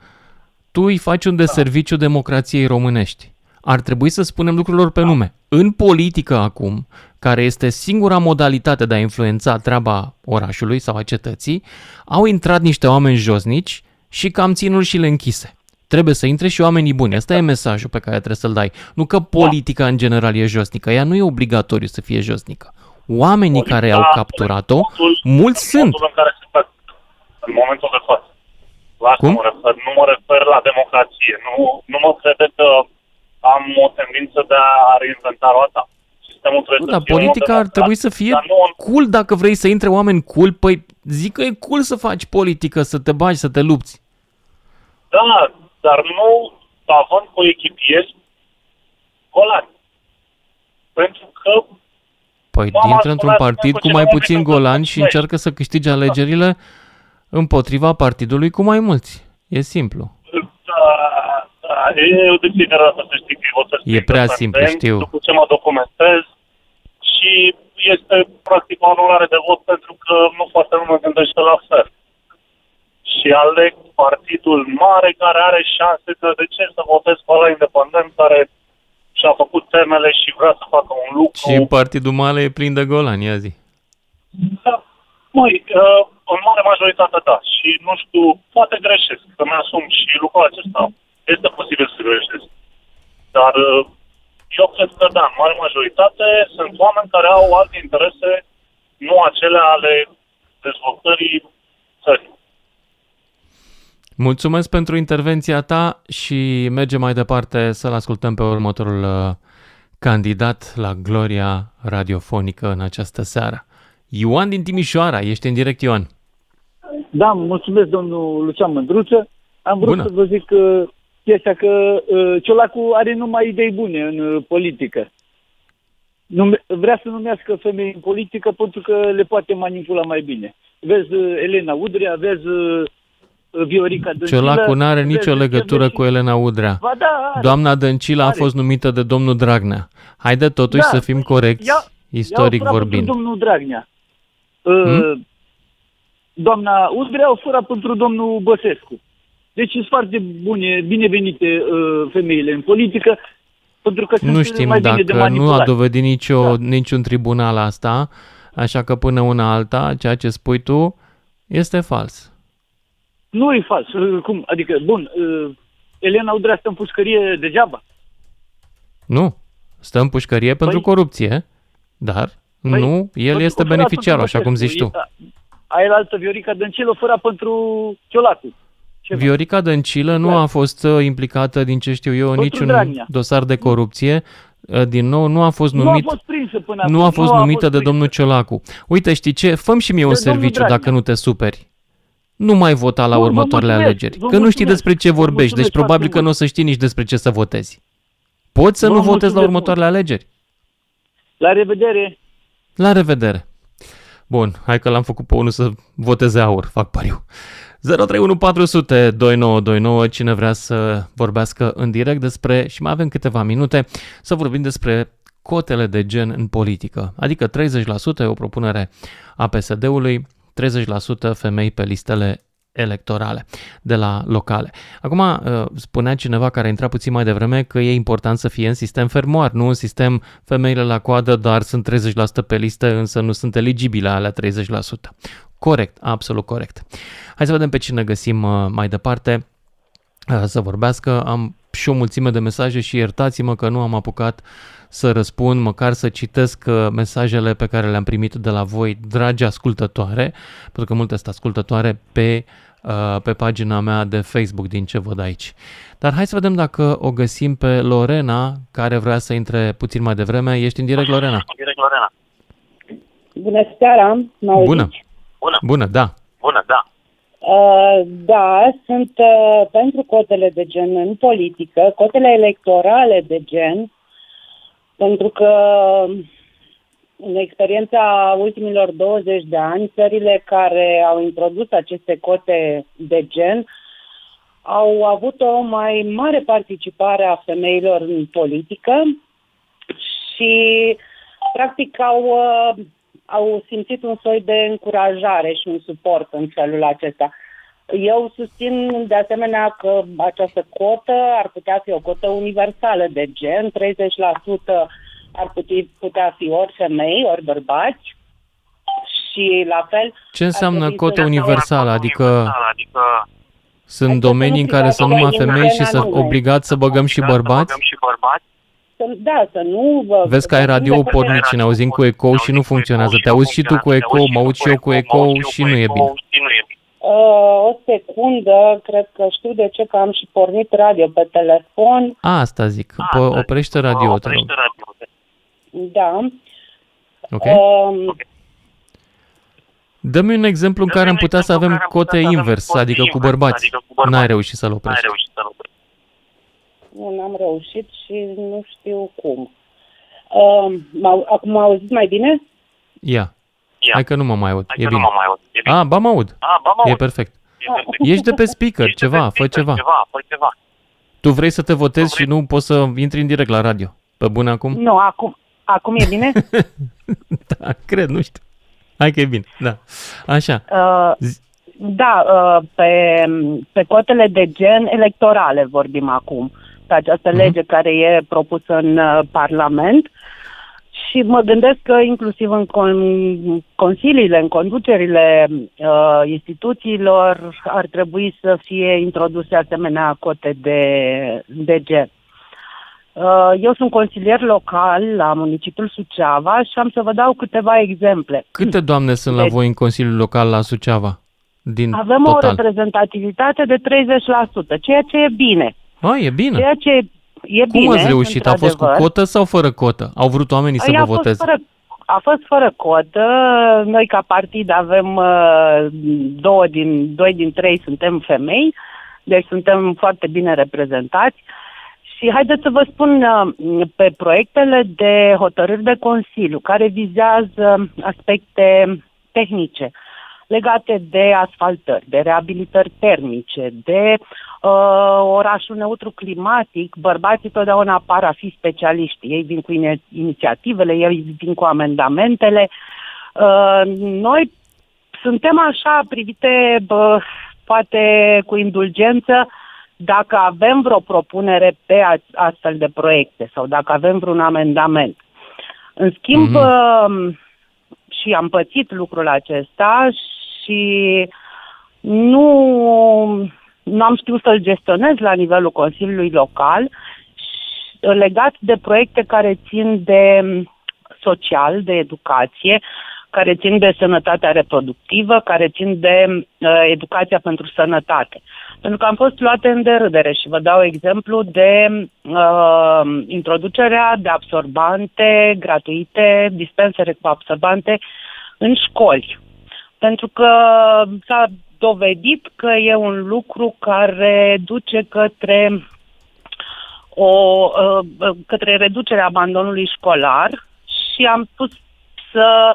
tu îi faci un deserviciu democrației românești. Ar trebui să spunem lucrurilor pe nume. În politică acum, care este singura modalitate de a influența treaba orașului sau a cetății, au intrat niște oameni josnici și cam ținul și le închise. Trebuie să intre și oamenii buni. Asta e mesajul pe care trebuie să-l dai. Nu că politica în general e josnică. Ea nu e obligatoriu să fie josnică. Oamenii care au capturat-o, mulți sunt. Modul în care se fac în momentul de față. La asta Cum? mă refer. Nu mă refer la democrație. Nu, nu mă crede că am o tendință de a reinventa roata. Sistemul trebuie Nu, să dar fie unul politica ar democratic, trebui să fie dar nu cool dacă vrei să intre oameni cool. Păi zic că e cool să faci politică, să te bagi, să te lupți. Da, dar nu având coechipieri golani. Pentru că Păi Mama intră într-un spunea partid cu cu cele mai mai puțin mică golani și mai. încearcă să câștige alegerile împotriva partidului cu mai mulți. E simplu. da, da, eu de fiecare dată să știi că eu votez E prea independent, simplu, știu. După ce mă documentez și este practic o anulare de vot pentru că nu foarte lume gândește la fel. Și aleg partidul mare care are șanse că de ce să votez pe ăla independent care și-a făcut temele și vrea să facă un lucru. Și partidul mare e plin de golani, ia zi. Da. Măi, uh, în mare majoritate da. Și nu știu, poate greșesc, că mi-asum și lucrul acesta. Este posibil să greșesc. Dar uh, eu cred că da, în mare majoritate sunt oameni care au alte interese, nu acele ale dezvoltării țării. Mulțumesc pentru intervenția ta și mergem mai departe să-l ascultăm pe următorul uh, candidat la gloria radiofonică în această seară. Ioan din Timișoara, ești în direct, Ioan. Da, mulțumesc, domnul Lucian Mândruță. Am vrut Bună. să vă zic uh, chestia că uh, Ciolacu are numai idei bune în uh, politică. Nume, vrea să numească femei în politică pentru că le poate manipula mai bine. Vezi uh, Elena Udrea, vezi uh, Viorica Dăncilă. Ciolacu nu are vezi nicio legătură cu Elena Udrea. Ba da, are. Doamna Dăncilă a Are. fost numită de domnul Dragnea. Haide totuși Da, să fim corecți, Ia- istoric i-au furat vorbind. Pentru domnul Dragnea. Uh, Hmm? Doamna Udrea au furat pentru domnul Băsescu. Deci sunt foarte bune, binevenite uh, femeile în politică, pentru că Nu sunt știm mai bine de dacă nu a manipulat. dovedit nicio, niciun tribunal asta, așa că până una alta, ceea ce spui tu este fals. Nu e fals. Uh, Cum? Adică, bun, uh, Elena Udrea stă în pușcărie degeaba. Nu. Stă în pușcărie pentru corupție, dar Păi, nu, el pentru este că fura beneficiarul, așa cum Sfântul zici tu. Băsescu. Aia la altă Viorica Dăncilă fura pentru Ciolacu. Ceva. Viorica Dăncilă nu a fost uh, implicată, din ce știu eu, în Pentru niciun Dragnea. dosar de corupție. Uh, Din nou, nu a fost Nu a numit fost prinsă până nu acum, a fost nu a numită fost de domnul Ciolacu. Uite, știi ce? Făm și mie un De domnul serviciu Dragnea. dacă nu te superi. Nu mai vota la Bun, vă următoarele mulțumesc, alegeri. vă Că nu știi mulțumesc, despre ce vă vorbești, deci mulțumesc probabil că foarte nu o să știi nici despre ce să votezi. Poți să Vă nu votezi la mulțumesc următoarele alegeri. La revedere! La revedere! Bun, hai că l-am făcut pe unul să voteze aur, fac pariu. 031400 2929, cine vrea să vorbească în direct despre, și mai avem câteva minute, să vorbim despre cotele de gen în politică. Adică 30% e o propunere a PSD-ului, 30% femei pe listele electorale de la locale. Acum, uh, spunea cineva care a intrat puțin mai devreme că e important să fie în sistem fermoar, nu în sistem femeile la coadă, dar sunt 30% pe listă, însă nu sunt eligibile alea 30%. Corect, absolut corect. Hai să vedem pe cine găsim uh, mai departe uh, să vorbească. Am și o mulțime de mesaje și iertați-mă că nu am apucat să răspund, măcar să citesc uh, mesajele pe care le-am primit de la voi, dragi ascultătoare, pentru că multe sunt ascultătoare pe, uh, pe pagina mea de Facebook din ce văd aici. Dar hai să vedem dacă o găsim pe Lorena, care vrea să intre puțin mai devreme. Ești în direct, Lorena? Direct, Lorena. Bună seara, mă auziți? Bună! Bună! Bună, da! Bună, da. Uh, da, sunt uh, pentru cotele de gen în politică, cotele electorale de gen, pentru că în experiența ultimilor 20 de ani, țările care au introdus aceste cote de gen au avut o mai mare participare a femeilor în politică și practic au, uh, au simțit un soi de încurajare și un suport în felul acesta. Eu susțin de asemenea că această cotă ar putea fi o cotă universală de gen, 30% ar putea, putea fi ori femei, ori bărbați și la fel... Ce ar înseamnă trebui cotă să- universală? Adică Adică sunt Adică domenii în care să nu numai femei și să anume. obligați să băgăm și bărbați? și bărbați. Să, da, să nu... Vă, Vezi că ai radio pornit și ne auzim cu ecou și nu funcționează. Te auzi și tu cu ecou, mă aud și eu cu ecou și nu e bine. Uh, o secundă, cred că știu de ce, că am și pornit radio pe telefon. Asta zic, Pă, oprește radio, te rog. Da. Ok? Um, Dă-mi un exemplu în care am putea să avem cote invers, adică cu bărbați. N-ai reușit să-l oprești. nu n-am reușit și nu știu cum. Uh, m-au, acum mă auziți mai bine? Ia. Hai că nu mă mai aud. E nu bine. mă mai aud. E bine. A, ba mă aud. A, ba, mă E aud. perfect. E perfect. Ești de pe speaker, Ești de ceva, pe fă speaker, ceva. Ceva, fă ceva. Tu vrei să te votezi și nu poți să intri în direct la radio. Pe bune acum? Nu, acum, acum e bine? Da, cred, nu știu. Hai că e bine, da. Așa. Uh, da, uh, pe, pe cotele de gen electorale vorbim acum, pe această Mhm. lege care e propusă în uh, Parlament și mă gândesc că inclusiv în con- consiliile, în conducerile uh, instituțiilor ar trebui să fie introduse asemenea cote de, de gen. Uh, Eu sunt consilier local la municipiul Suceava și am să vă dau câteva exemple. Câte doamne sunt la Deci- voi în Consiliul Local la Suceava? Din Avem o total. reprezentativitate de 30%, ceea ce e bine. A, e bine. Ceea ce e Cum bine, ați reușit? A fost cu într-adevăr. cotă sau fără cotă? Au vrut oamenii să Ei, vă a fost voteze? Fără, a fost fără cotă. Noi ca partid avem uh, două din, doi din trei suntem femei, deci suntem foarte bine reprezentați. Și haideți să vă spun uh, pe proiectele de hotărâri de Consiliu care vizează aspecte tehnice legate de asfaltări, de reabilitări termice, de uh, orașul neutru climatic, bărbații totdeauna par a fi specialiști. Ei vin cu ine- inițiativele, ei vin cu amendamentele. Uh, noi suntem așa privite, bă, poate cu indulgență, dacă avem vreo propunere pe a- astfel de proiecte sau dacă avem vreun amendament. În schimb, mm-hmm. și am pățit lucrul acesta și nu, nu am știut să-l gestionez la nivelul Consiliului Local legat de proiecte care țin de social, de educație, care țin de sănătatea reproductivă, care țin de uh, educația pentru sănătate. Pentru că am fost luate în derâdere și vă dau exemplu de uh, introducerea de absorbante gratuite, dispensere cu absorbante în școli. Pentru că s-a dovedit că e un lucru care duce către o, uh, către reducerea abandonului școlar și am spus să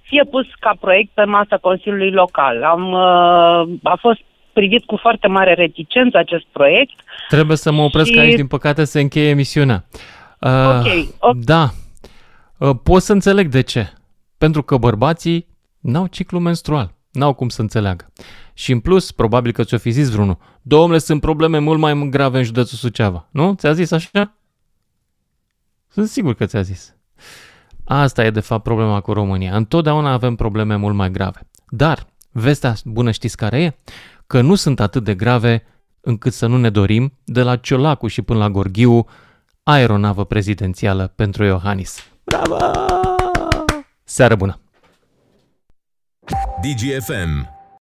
fie pus ca proiect pe masa Consiliului Local. Am, uh, a fost privit cu foarte mare reticență acest proiect. Trebuie să mă opresc și... aici, din păcate se încheie emisiunea. Uh, ok. okay. Da. Uh, pot să înțeleg de ce. Pentru că bărbații n-au ciclu menstrual. N-au cum să înțeleagă. Și în plus, probabil că ți-o fi zis vreunul, domnule, sunt probleme mult mai grave în județul Suceava. Nu? Ți-a zis așa? Sunt sigur că ți-a zis. Asta e de fapt problema cu România. Întotdeauna avem probleme mult mai grave. Dar, vestea bună știți care e? Că nu sunt atât de grave încât să nu ne dorim de la Ciolacu și până la Gorghiu aeronavă prezidențială pentru Iohannis. Bravo! Seară bună! DGFM